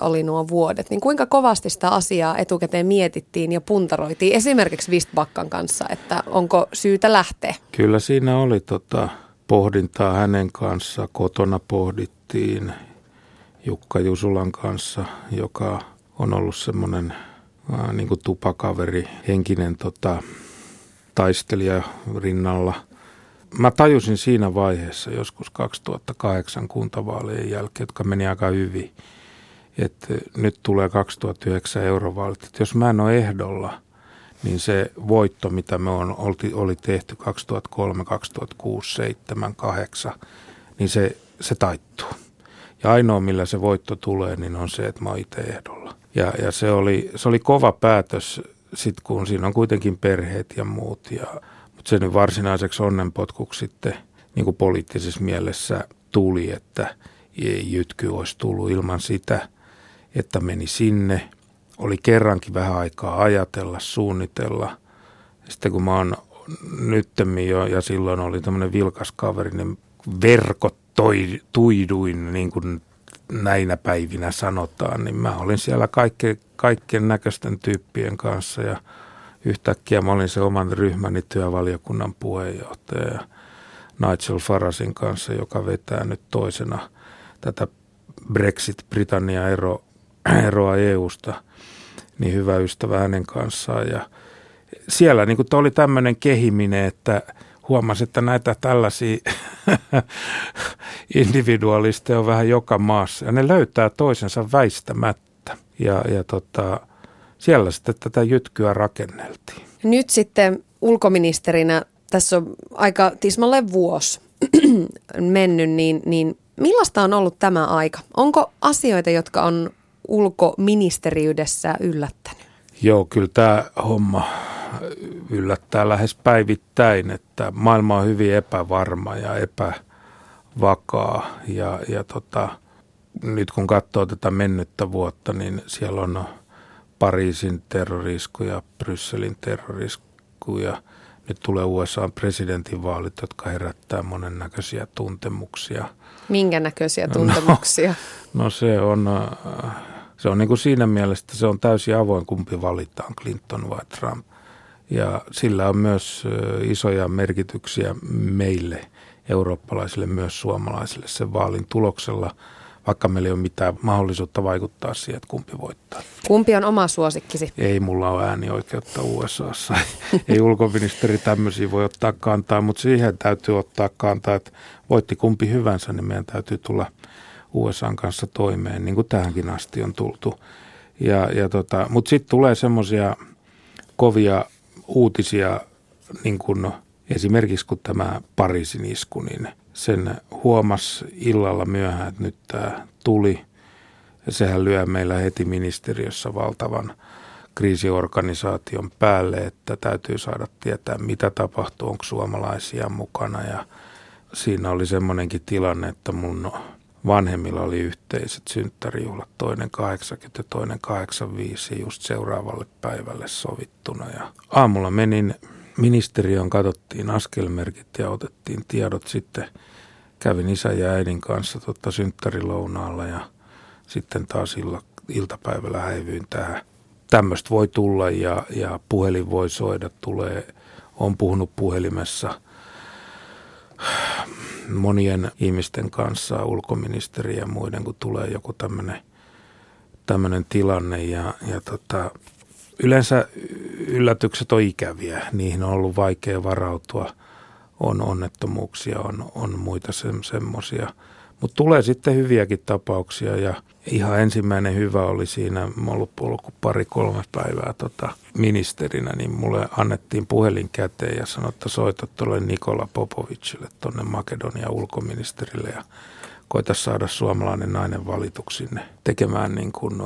A: oli nuo vuodet. Niin kuinka kovasti sitä asiaa etukäteen mietittiin ja puntaroitiin esimerkiksi Vistbakkan kanssa, että onko syytä lähteä?
B: Kyllä siinä oli tota pohdintaa hänen kanssa. Kotona pohdittiin Jukka Jusulan kanssa, joka on ollut semmoinen niin tupakaveri, henkinen tota, taistelija rinnalla. Mä tajusin siinä vaiheessa joskus 2008 kuntavaalien jälkeen, jotka meni aika hyvin, että nyt tulee 2009 eurovaalit. Että jos mä en ole ehdolla, niin se voitto, mitä me on, oli, oli tehty 2003, 2006, 2007, 2008, niin se, se taittuu. Ja ainoa, millä se voitto tulee, niin on se, että mä oon itse ehdolla. Ja, ja se, oli, se oli kova päätös, sit kun siinä on kuitenkin perheet ja muut. Ja, mutta se nyt varsinaiseksi onnenpotkuksi sitten niin kuin poliittisessa mielessä tuli, että ei jytky olisi tullut ilman sitä, että meni sinne. Oli kerrankin vähän aikaa ajatella, suunnitella. Sitten kun mä oon nyttemmin jo, ja silloin oli tämmöinen vilkas kaveri, niin verkot toi, tuiduin, niin kuin näinä päivinä sanotaan, niin mä olin siellä kaikke, kaikkien näköisten tyyppien kanssa ja yhtäkkiä mä olin se oman ryhmäni työvaliokunnan puheenjohtaja ja Nigel Farasin kanssa, joka vetää nyt toisena tätä Brexit-Britannia ero, eroa EUsta, niin hyvä ystävä hänen kanssaan. Ja siellä niin oli tämmöinen kehiminen, että – huomasi, että näitä tällaisia individualisteja on vähän joka maassa ja ne löytää toisensa väistämättä. Ja, ja tota, siellä sitten tätä jytkyä rakenneltiin.
A: Nyt sitten ulkoministerinä, tässä on aika tismalle vuosi mennyt, niin, niin millaista on ollut tämä aika? Onko asioita, jotka on ulkoministeriydessä yllättänyt?
B: Joo, kyllä tämä homma yllättää lähes päivittäin, että maailma on hyvin epävarma ja epävakaa. Ja, ja tota, nyt kun katsoo tätä mennyttä vuotta, niin siellä on Pariisin terroriskuja, Brysselin terroriskuja. Nyt tulee USA presidentinvaalit, jotka herättää monennäköisiä tuntemuksia.
A: Minkä näköisiä no, tuntemuksia?
B: No, no se on, se on niin kuin siinä mielessä, että se on täysin avoin, kumpi valitaan, Clinton vai Trump. Ja sillä on myös isoja merkityksiä meille, eurooppalaisille, myös suomalaisille sen vaalin tuloksella, vaikka meillä ei ole mitään mahdollisuutta vaikuttaa siihen, että kumpi voittaa.
A: Kumpi on oma suosikkisi?
B: Ei mulla ole äänioikeutta USAssa. ei ulkoministeri tämmöisiä voi ottaa kantaa, mutta siihen täytyy ottaa kantaa, että voitti kumpi hyvänsä, niin meidän täytyy tulla USAn kanssa toimeen, niin kuin tähänkin asti on tultu. Ja, ja tota, mutta sitten tulee semmoisia kovia uutisia, niin kuin esimerkiksi kun tämä Pariisin isku, niin sen huomas illalla myöhään, että nyt tämä tuli. Ja sehän lyö meillä heti ministeriössä valtavan kriisiorganisaation päälle, että täytyy saada tietää, mitä tapahtuu, onko suomalaisia mukana. Ja siinä oli semmoinenkin tilanne, että mun vanhemmilla oli yhteiset synttärijuhlat, toinen 80 ja toinen 85 just seuraavalle päivälle sovittuna. Ja aamulla menin ministeriön, katsottiin askelmerkit ja otettiin tiedot sitten. Kävin isän ja äidin kanssa tota synttärilounaalla ja sitten taas illa, iltapäivällä häivyin tähän. Tämmöistä voi tulla ja, ja puhelin voi soida, tulee, on puhunut puhelimessa monien ihmisten kanssa, ulkoministeri ja muiden, kun tulee joku tämmöinen tilanne ja, ja tota, yleensä yllätykset on ikäviä, niihin on ollut vaikea varautua, on onnettomuuksia, on, on muita se, semmoisia, Mutta tulee sitten hyviäkin tapauksia ja ihan ensimmäinen hyvä oli siinä, mä ollut, ollut pari-kolme päivää tota, ministerinä, niin mulle annettiin puhelin käteen ja sanoi, että soita tuolle Nikola Popovicille tuonne Makedonia ulkoministerille ja koita saada suomalainen nainen valituksi sinne tekemään niin kuin,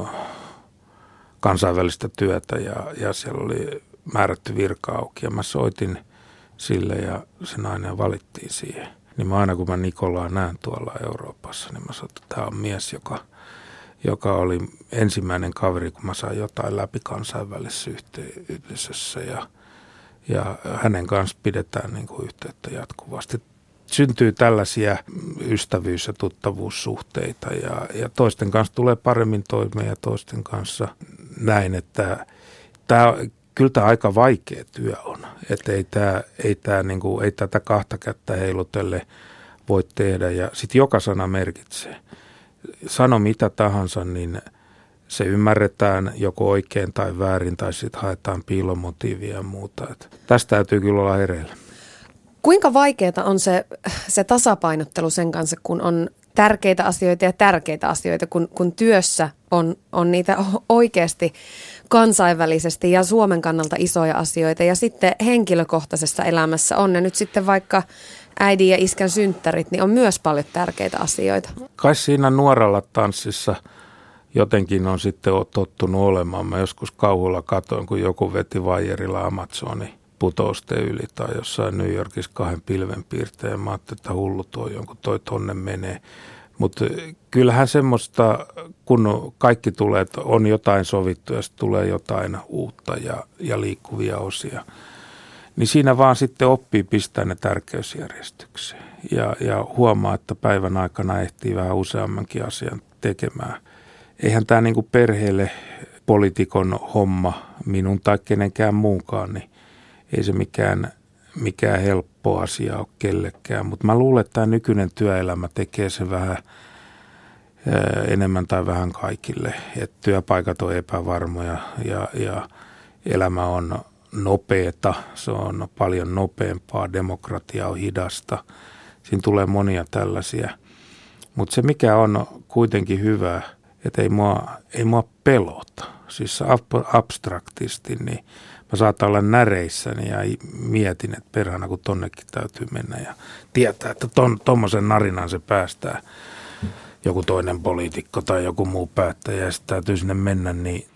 B: kansainvälistä työtä ja, ja siellä oli määrätty virka auki ja mä soitin sille ja se nainen valittiin siihen. Niin mä aina kun mä Nikolaa näen tuolla Euroopassa, niin mä sanon, että tämä on mies, joka, joka oli ensimmäinen kaveri, kun mä sain jotain läpi kansainvälisessä yhteisössä ja, ja hänen kanssa pidetään niin kuin yhteyttä jatkuvasti syntyy tällaisia ystävyys- ja tuttavuussuhteita ja, ja toisten kanssa tulee paremmin toimeen ja toisten kanssa näin, että tämä, kyllä tämä aika vaikea työ on. Että ei, tämä, ei, tämä, niin kuin, ei tätä kahta kättä heilutelle voi tehdä ja sitten joka sana merkitsee. Sano mitä tahansa, niin se ymmärretään joko oikein tai väärin tai sitten haetaan piilomotiivia ja muuta. Että tästä täytyy kyllä olla hereillä.
A: Kuinka vaikeaa on se, se tasapainottelu sen kanssa, kun on tärkeitä asioita ja tärkeitä asioita, kun, kun työssä on, on niitä oikeasti kansainvälisesti ja Suomen kannalta isoja asioita. Ja sitten henkilökohtaisessa elämässä on ne nyt sitten vaikka äidin ja iskän synttärit, niin on myös paljon tärkeitä asioita.
B: Kai siinä nuorella tanssissa jotenkin on sitten tottunut olemaan. Mä joskus kauhulla katoin, kun joku veti vaijerilla Amazoni putousten yli tai jossain New Yorkissa kahden pilven piirteen. Mä ajattelin, että hullu tuo jonkun toi tonne menee. Mutta kyllähän semmoista, kun kaikki tulee, että on jotain sovittu ja tulee jotain uutta ja, ja liikkuvia osia, niin siinä vaan sitten oppii pistää ne tärkeysjärjestykseen ja, ja huomaa, että päivän aikana ehtii vähän useammankin asian tekemään. Eihän tämä niinku perheelle poliitikon homma, minun tai kenenkään muunkaan, niin ei se mikään, mikään helppo asia ole kellekään, mutta mä luulen, että tämä nykyinen työelämä tekee sen vähän enemmän tai vähän kaikille. että työpaikat on epävarmoja ja, ja elämä on nopeeta, se on paljon nopeampaa, demokratia on hidasta. Siinä tulee monia tällaisia. Mutta se mikä on kuitenkin hyvä, että ei mua, ei mua pelota. Siis abstraktisti, niin mä saatan olla näreissäni ja mietin, että perhana kun tonnekin täytyy mennä ja tietää, että tuommoisen ton, narinan se päästää joku toinen poliitikko tai joku muu päättäjä ja sitten täytyy sinne mennä, niin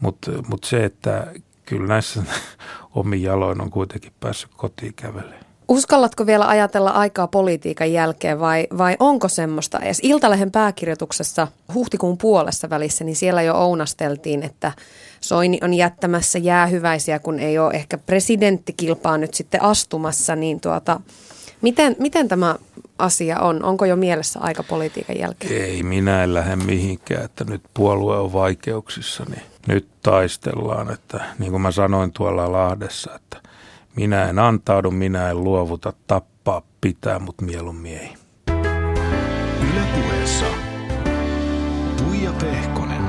B: mutta mut se, että kyllä näissä omin jaloin on kuitenkin päässyt kotiin kävelemään.
A: Uskallatko vielä ajatella aikaa politiikan jälkeen vai, vai onko semmoista edes? Iltalehen pääkirjoituksessa huhtikuun puolessa välissä, niin siellä jo ounasteltiin, että Soini on jättämässä jäähyväisiä, kun ei ole ehkä presidenttikilpaa nyt sitten astumassa, niin tuota, miten, miten tämä asia on? Onko jo mielessä aika politiikan jälkeen?
B: Ei, minä en lähde mihinkään, että nyt puolue on vaikeuksissa, niin nyt taistellaan, että niin kuin mä sanoin tuolla Lahdessa, että minä en antaudu, minä en luovuta, tappaa pitää, mutta mieluummin ei. Ylepuheessa
A: Tuija Pehkonen.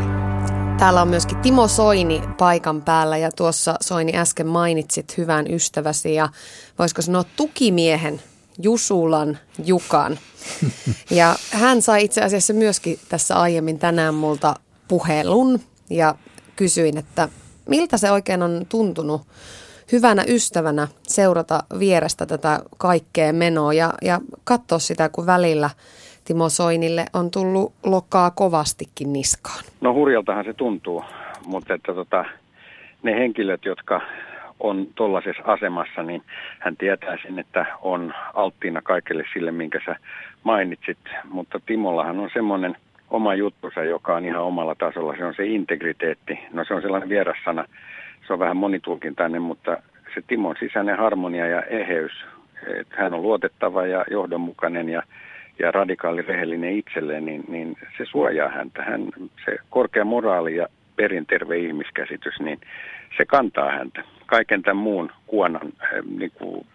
A: Täällä on myöskin Timo Soini paikan päällä ja tuossa Soini äsken mainitsit hyvän ystäväsi ja voisiko sanoa tukimiehen Jusulan Jukan. Ja hän sai itse asiassa myöskin tässä aiemmin tänään multa puhelun ja kysyin, että miltä se oikein on tuntunut hyvänä ystävänä seurata vierestä tätä kaikkea menoa ja, ja katsoa sitä, kun välillä Timo Soinille on tullut lokkaa kovastikin niskaan.
E: No hurjaltahan se tuntuu, mutta että tota, ne henkilöt, jotka on tuollaisessa asemassa, niin hän tietää sen, että on alttiina kaikille sille, minkä sä mainitsit. Mutta Timollahan on semmoinen oma juttusa, joka on ihan omalla tasolla. Se on se integriteetti. No se on sellainen vierassana se on vähän monitulkintainen, mutta se Timon sisäinen harmonia ja eheys, että hän on luotettava ja johdonmukainen ja, ja radikaali rehellinen itselleen, niin, niin se suojaa häntä. Hän, se korkea moraali ja perinterve ihmiskäsitys, niin se kantaa häntä. Kaiken tämän muun kuonan, eh, niin kuin,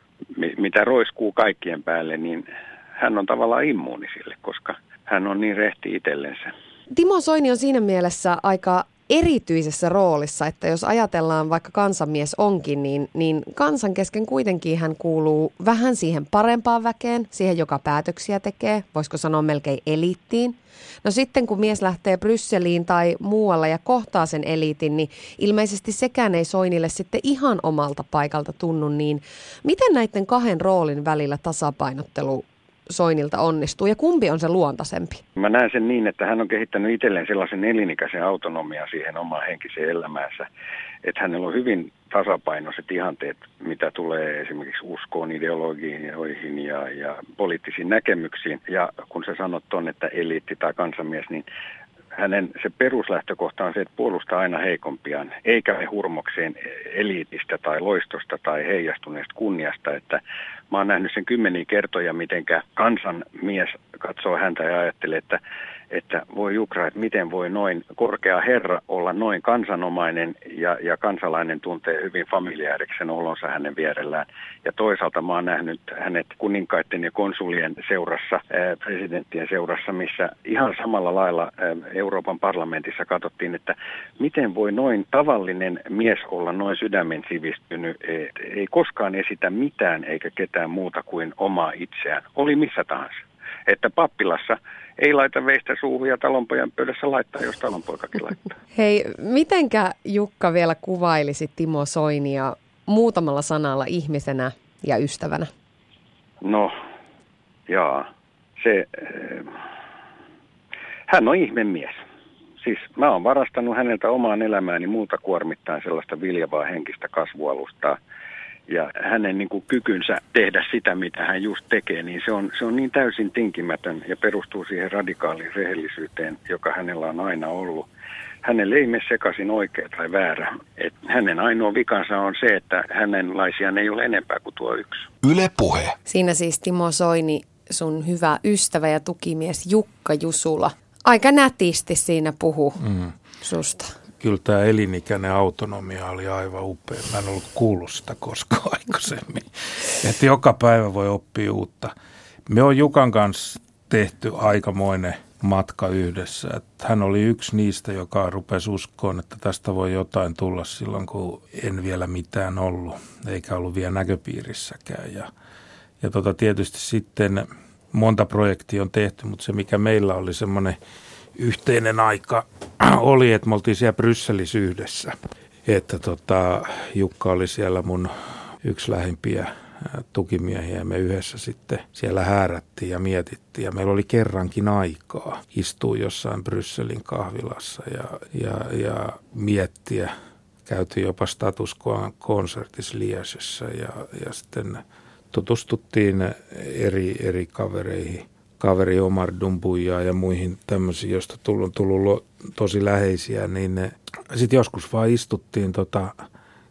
E: mitä roiskuu kaikkien päälle, niin hän on tavallaan immuuni sille, koska hän on niin rehti itsellensä.
A: Timo Soini on siinä mielessä aika erityisessä roolissa, että jos ajatellaan vaikka kansanmies onkin, niin, niin kansan kesken kuitenkin hän kuuluu vähän siihen parempaan väkeen, siihen joka päätöksiä tekee, voisiko sanoa melkein eliittiin. No sitten kun mies lähtee Brysseliin tai muualla ja kohtaa sen eliitin, niin ilmeisesti sekään ei Soinille sitten ihan omalta paikalta tunnu, niin miten näiden kahden roolin välillä tasapainottelu Soinilta onnistuu ja kumpi on se luontaisempi?
E: Mä näen sen niin, että hän on kehittänyt itselleen sellaisen elinikäisen autonomian siihen omaan henkiseen elämäänsä, että hänellä on hyvin tasapainoiset ihanteet, mitä tulee esimerkiksi uskoon, ideologioihin ja, ja poliittisiin näkemyksiin. Ja kun sä sanot ton, että eliitti tai kansanmies, niin hänen se peruslähtökohta on se, että puolustaa aina heikompiaan, eikä me hurmokseen eliitistä tai loistosta tai heijastuneesta kunniasta, että mä oon nähnyt sen kymmeniä kertoja, mitenkä kansanmies katsoo häntä ja ajattelee, että että voi Jukra, että miten voi noin korkea herra olla noin kansanomainen ja, ja kansalainen tuntee hyvin familiääriksen olonsa hänen vierellään. Ja toisaalta mä oon nähnyt hänet kuninkaiden ja konsulien seurassa, presidenttien seurassa, missä ihan samalla lailla Euroopan parlamentissa katsottiin, että miten voi noin tavallinen mies olla noin sydämen sivistynyt, ei koskaan esitä mitään eikä ketään muuta kuin omaa itseään, oli missä tahansa. Että pappilassa ei laita veistä suuhun ja talonpojan pöydässä laittaa, jos talonpoikakin laittaa.
A: Hei, mitenkä Jukka vielä kuvailisi Timo Soinia muutamalla sanalla ihmisenä ja ystävänä?
E: No, jaa. Se, äh, hän on ihmemies. Siis mä oon varastanut häneltä omaan elämääni muuta kuormittaa sellaista viljavaa henkistä kasvualustaa – ja hänen niin kuin kykynsä tehdä sitä, mitä hän just tekee, niin se on, se on niin täysin tinkimätön ja perustuu siihen radikaaliin rehellisyyteen, joka hänellä on aina ollut. Hänelle ei mene sekaisin oikea tai väärä. Et hänen ainoa vikansa on se, että hänenlaisia ei ole enempää kuin tuo yksi.
C: Yle puhe.
A: Siinä siis Timo Soini, sun hyvä ystävä ja tukimies Jukka Jusula. Aika nätisti siinä puhu mm. susta
B: kyllä tämä elinikäinen autonomia oli aivan upea. Mä en ollut kuullut sitä koskaan aikaisemmin. Että joka päivä voi oppia uutta. Me on Jukan kanssa tehty aikamoinen matka yhdessä. Että hän oli yksi niistä, joka rupesi uskoon, että tästä voi jotain tulla silloin, kun en vielä mitään ollut, eikä ollut vielä näköpiirissäkään. Ja, ja tota, tietysti sitten monta projektia on tehty, mutta se mikä meillä oli semmoinen – yhteinen aika oli, että me oltiin siellä Brysselissä yhdessä. Että tota, Jukka oli siellä mun yksi lähimpiä tukimiehiä ja me yhdessä sitten siellä häärättiin ja mietittiin. Ja meillä oli kerrankin aikaa istua jossain Brysselin kahvilassa ja, ja, ja miettiä. Käytiin jopa status konsertissa Liesessä ja, ja sitten tutustuttiin eri, eri kavereihin kaveri Omar Dumbuja ja muihin tämmöisiin, joista tullut, tullut tosi läheisiä, niin sitten joskus vaan istuttiin tota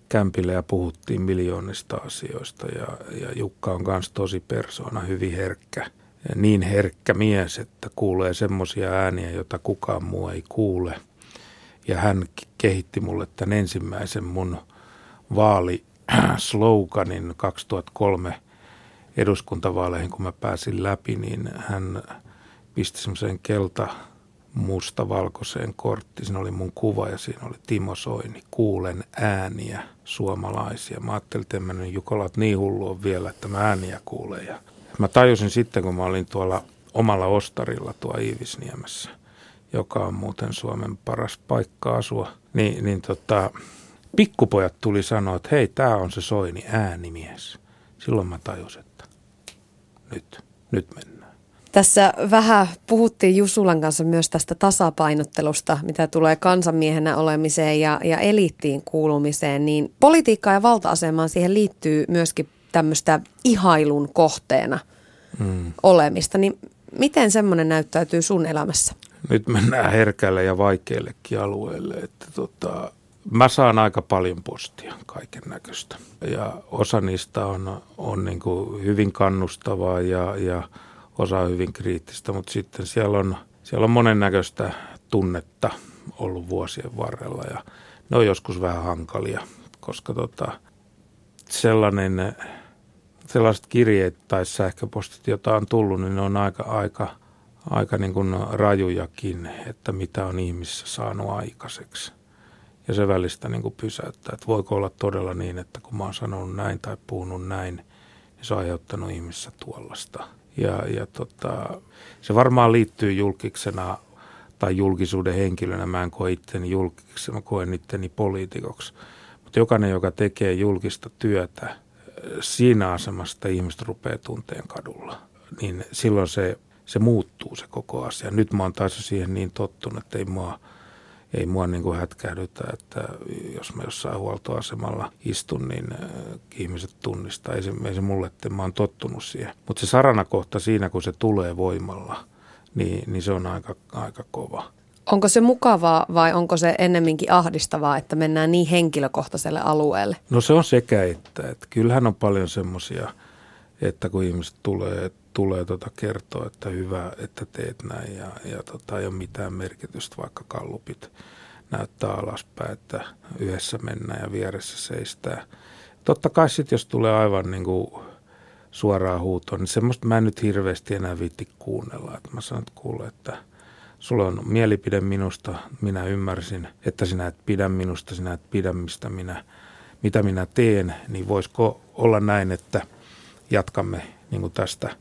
B: kämpille ja puhuttiin miljoonista asioista ja, ja Jukka on myös tosi persoona, hyvin herkkä. Niin herkkä mies, että kuulee semmoisia ääniä, joita kukaan muu ei kuule. Ja hän kehitti mulle tämän ensimmäisen mun vaali sloganin 2003 eduskuntavaaleihin, kun mä pääsin läpi, niin hän pisti semmoiseen kelta musta valkoiseen korttiin. Siinä oli mun kuva ja siinä oli Timo Soini. Kuulen ääniä suomalaisia. Mä ajattelin, että en mä nyt Jukolat niin hullu vielä, että mä ääniä kuulen. Ja mä tajusin sitten, kun mä olin tuolla omalla ostarilla tuo Iivisniemessä, joka on muuten Suomen paras paikka asua, niin, niin tota, pikkupojat tuli sanoa, että hei, tää on se Soini äänimies. Silloin mä tajusin, nyt, nyt mennään.
A: Tässä vähän puhuttiin Jusulan kanssa myös tästä tasapainottelusta, mitä tulee kansanmiehenä olemiseen ja, ja eliittiin kuulumiseen, niin politiikka ja valta-asemaan siihen liittyy myöskin tämmöistä ihailun kohteena hmm. olemista. Niin miten semmoinen näyttäytyy sun elämässä?
B: Nyt mennään herkälle ja vaikeillekin alueelle, että tota, Mä saan aika paljon postia kaiken näköistä ja osa niistä on, on niin hyvin kannustavaa ja, ja osa on hyvin kriittistä, mutta sitten siellä on, siellä on monennäköistä tunnetta ollut vuosien varrella ja ne on joskus vähän hankalia, koska tota, sellainen, sellaiset kirjeet tai sähköpostit, joita on tullut, niin ne on aika, aika, aika niin kuin rajujakin, että mitä on ihmisissä saanut aikaiseksi ja se välistä niin kuin pysäyttää. Että voiko olla todella niin, että kun mä oon sanonut näin tai puhunut näin, niin se on aiheuttanut ihmissä tuollaista. Ja, ja tota, se varmaan liittyy julkiksena tai julkisuuden henkilönä. Mä en koe itteni julkiksi, mä koen itteni poliitikoksi. Mutta jokainen, joka tekee julkista työtä, siinä asemassa, ihmiset rupeaa tunteen kadulla, niin silloin se, se muuttuu se koko asia. Nyt mä oon taas siihen niin tottunut, että ei mua, ei mua niin kuin hätkähdytä, että jos mä jossain huoltoasemalla istun, niin äh, ihmiset tunnistaa. Ei se, ei se mulle, että mä oon tottunut siihen. Mutta se saranakohta siinä, kun se tulee voimalla, niin, niin se on aika, aika kova.
A: Onko se mukavaa vai onko se ennemminkin ahdistavaa, että mennään niin henkilökohtaiselle alueelle?
B: No se on sekä että. että kyllähän on paljon semmoisia, että kun ihmiset tulee, tulee tota kertoa, että hyvä, että teet näin ja, ja tota, ei ole mitään merkitystä, vaikka kallupit näyttää alaspäin, että yhdessä mennään ja vieressä seistää. Totta kai sitten, jos tulee aivan niin kuin suoraan huutoon, niin semmoista mä en nyt hirveästi enää viitti kuunnella. Että mä sanon, että kuule, että – sulla on mielipide minusta, minä ymmärsin, että sinä et pidä minusta, sinä et pidä mistä minä, mitä minä teen, niin voisiko olla näin, että jatkamme niin kuin tästä.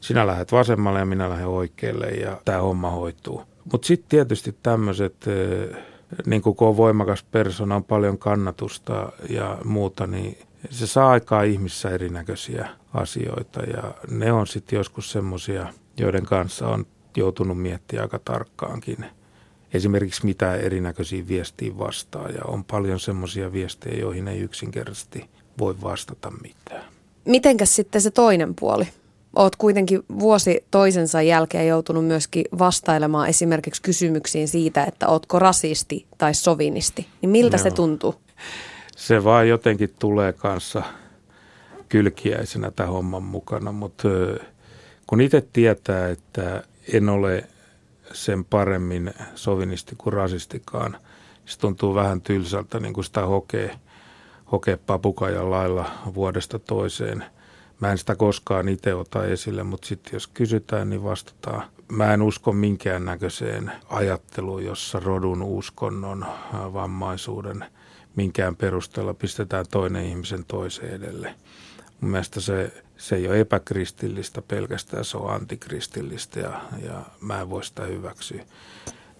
B: Sinä lähdet vasemmalle ja minä lähden oikealle ja tämä homma hoituu. Mutta sitten tietysti tämmöiset, niin kun on voimakas persona, on paljon kannatusta ja muuta, niin se saa aikaa ihmissä erinäköisiä asioita ja ne on sitten joskus semmoisia, joiden kanssa on joutunut miettimään aika tarkkaankin esimerkiksi mitä erinäköisiä viestiä vastaa ja on paljon semmoisia viestejä, joihin ei yksinkertaisesti voi vastata mitään.
A: Mitenkäs sitten se toinen puoli? Oot kuitenkin vuosi toisensa jälkeen joutunut myöskin vastailemaan esimerkiksi kysymyksiin siitä, että ootko rasisti tai sovinisti. Niin miltä Joo. se tuntuu?
B: Se vaan jotenkin tulee kanssa kylkiäisenä tämän homman mukana, mutta kun itse tietää, että en ole sen paremmin sovinisti kuin rasistikaan. Se tuntuu vähän tylsältä, niin kuin sitä hokee, hokee papukajan lailla vuodesta toiseen. Mä en sitä koskaan itse ota esille, mutta sitten jos kysytään, niin vastataan. Mä en usko minkäännäköiseen ajatteluun, jossa rodun, uskonnon, vammaisuuden, minkään perusteella pistetään toinen ihmisen toiseen edelle. Mun mielestä se se ei ole epäkristillistä pelkästään, se on antikristillistä ja, ja mä en voi sitä hyväksyä.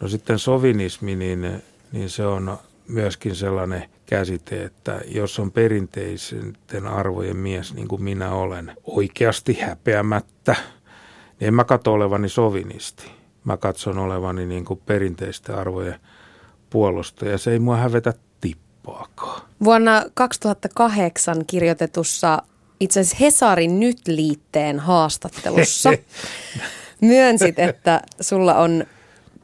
B: No sitten sovinismi, niin, niin se on myöskin sellainen käsite, että jos on perinteisen arvojen mies, niin kuin minä olen, oikeasti häpeämättä, niin en mä katso olevani sovinisti. Mä katson olevani niin kuin perinteisten arvojen puolustaja. Se ei mua hävetä tippaakaan.
A: Vuonna 2008 kirjoitetussa itse asiassa Hesarin Nyt-liitteen haastattelussa myönsit, että sulla on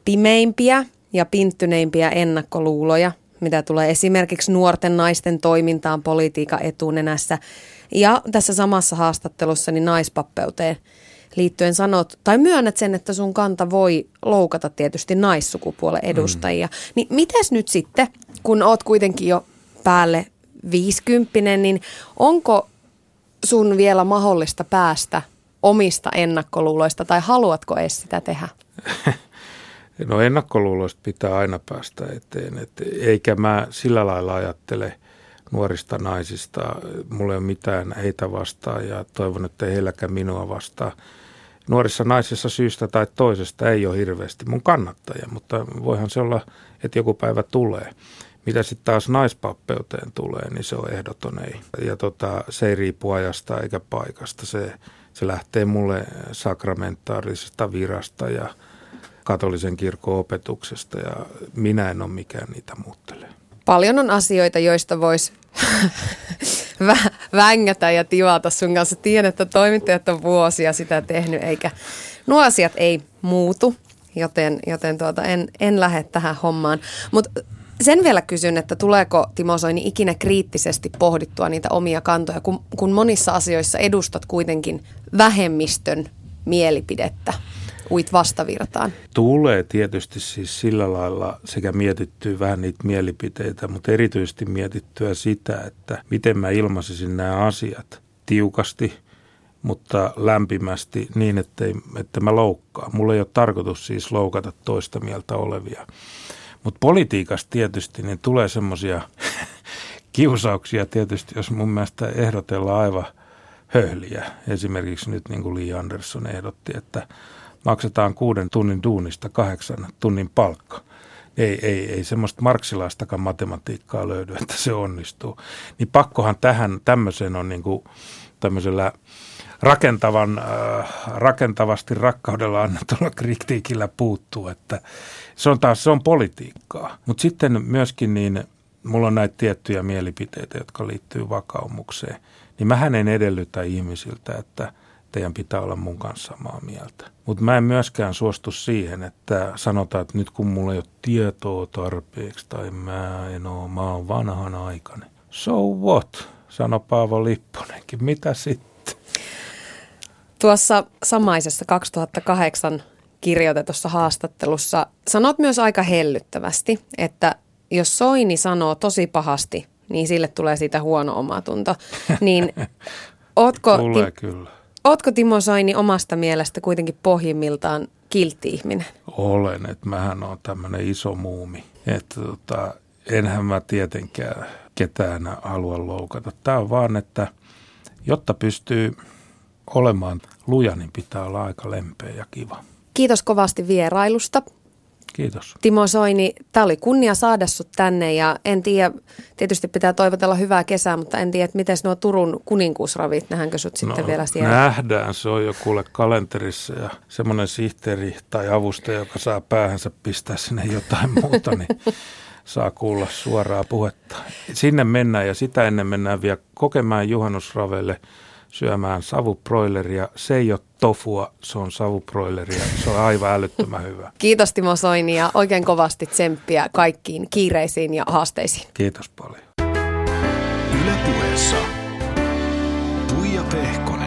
A: pimeimpiä ja pinttyneimpiä ennakkoluuloja, mitä tulee esimerkiksi nuorten naisten toimintaan politiikan etunenässä. Ja tässä samassa haastattelussa niin naispappeuteen liittyen sanot, tai myönnät sen, että sun kanta voi loukata tietysti naissukupuolen edustajia. Mm. Niin mites nyt sitten, kun oot kuitenkin jo päälle viisikymppinen, niin onko sun vielä mahdollista päästä omista ennakkoluuloista tai haluatko edes sitä tehdä?
B: No ennakkoluuloista pitää aina päästä eteen, Et eikä mä sillä lailla ajattele nuorista naisista. Mulla ei ole mitään heitä vastaan ja toivon, että ei heilläkään minua vastaan. Nuorissa naisissa syystä tai toisesta ei ole hirveästi mun kannattaja, mutta voihan se olla, että joku päivä tulee. Mitä sitten taas naispappeuteen tulee, niin se on ehdoton ei. Ja tota, se ei riipu ajasta eikä paikasta. Se, se lähtee mulle sakramentaarisesta virasta ja katolisen kirkon opetuksesta ja minä en ole mikään niitä muuttelee.
A: Paljon on asioita, joista voisi vängätä ja tivata sun kanssa. Tiedän, että toimittajat on vuosia sitä tehnyt, eikä nuo asiat ei muutu, joten, joten tuota, en, en lähde tähän hommaan. Mutta sen vielä kysyn, että tuleeko Timo Soini ikinä kriittisesti pohdittua niitä omia kantoja, kun, kun monissa asioissa edustat kuitenkin vähemmistön mielipidettä uit vastavirtaan?
B: Tulee tietysti siis sillä lailla sekä mietittyä vähän niitä mielipiteitä, mutta erityisesti mietittyä sitä, että miten mä ilmaisisin nämä asiat tiukasti, mutta lämpimästi niin, ettei, että mä loukkaan. Mulla ei ole tarkoitus siis loukata toista mieltä olevia. Mutta politiikasta tietysti niin tulee semmoisia kiusauksia tietysti, jos mun mielestä ehdotellaan aivan höhliä. Esimerkiksi nyt niin kuin Lee Anderson ehdotti, että maksetaan kuuden tunnin duunista kahdeksan tunnin palkka. Ei, ei, ei semmoista marksilaistakaan matematiikkaa löydy, että se onnistuu. Niin pakkohan tähän tämmöiseen on niin kuin tämmöisellä rakentavan, äh, rakentavasti rakkaudella annetulla kritiikillä puuttuu, että se on taas se on politiikkaa. Mutta sitten myöskin niin, mulla on näitä tiettyjä mielipiteitä, jotka liittyy vakaumukseen, niin mä en edellytä ihmisiltä, että teidän pitää olla mun kanssa samaa mieltä. Mutta mä en myöskään suostu siihen, että sanotaan, että nyt kun mulla ei ole tietoa tarpeeksi tai mä en ole, mä oon vanhan aikana. So what? Sano Paavo Lipponenkin. Mitä sitten?
A: Tuossa samaisessa 2008 kirjoitetussa haastattelussa sanot myös aika hellyttävästi, että jos Soini sanoo tosi pahasti, niin sille tulee siitä huono omatunto. Niin ootko,
B: Tulee ti- kyllä.
A: Ootko Timo Soini omasta mielestä kuitenkin pohjimmiltaan kiltti ihminen?
B: Olen, että mähän on tämmöinen iso muumi. Että tota, enhän mä tietenkään ketään halua loukata. Tämä on vaan, että jotta pystyy olemaan luja, niin pitää olla aika lempeä ja kiva.
A: Kiitos kovasti vierailusta.
B: Kiitos.
A: Timo Soini, tämä oli kunnia saada sut tänne ja en tiedä, tietysti pitää toivotella hyvää kesää, mutta en tiedä, että miten nuo Turun kuninkuusravit, nähdäänkö sut sitten vielä siellä?
B: Nähdään, se on jo kuule kalenterissa ja semmoinen sihteeri tai avustaja, joka saa päähänsä pistää sinne jotain muuta, niin saa kuulla suoraa puhetta. Sinne mennään ja sitä ennen mennään vielä kokemaan juhannusravelle syömään savuproileria. Se ei ole tofua, se on savuproileria. Se on aivan älyttömän hyvä.
A: Kiitos Timo Soini ja oikein kovasti tsemppiä kaikkiin kiireisiin ja haasteisiin.
B: Kiitos paljon.
C: Yle puheessa. Tuija Pehkonen.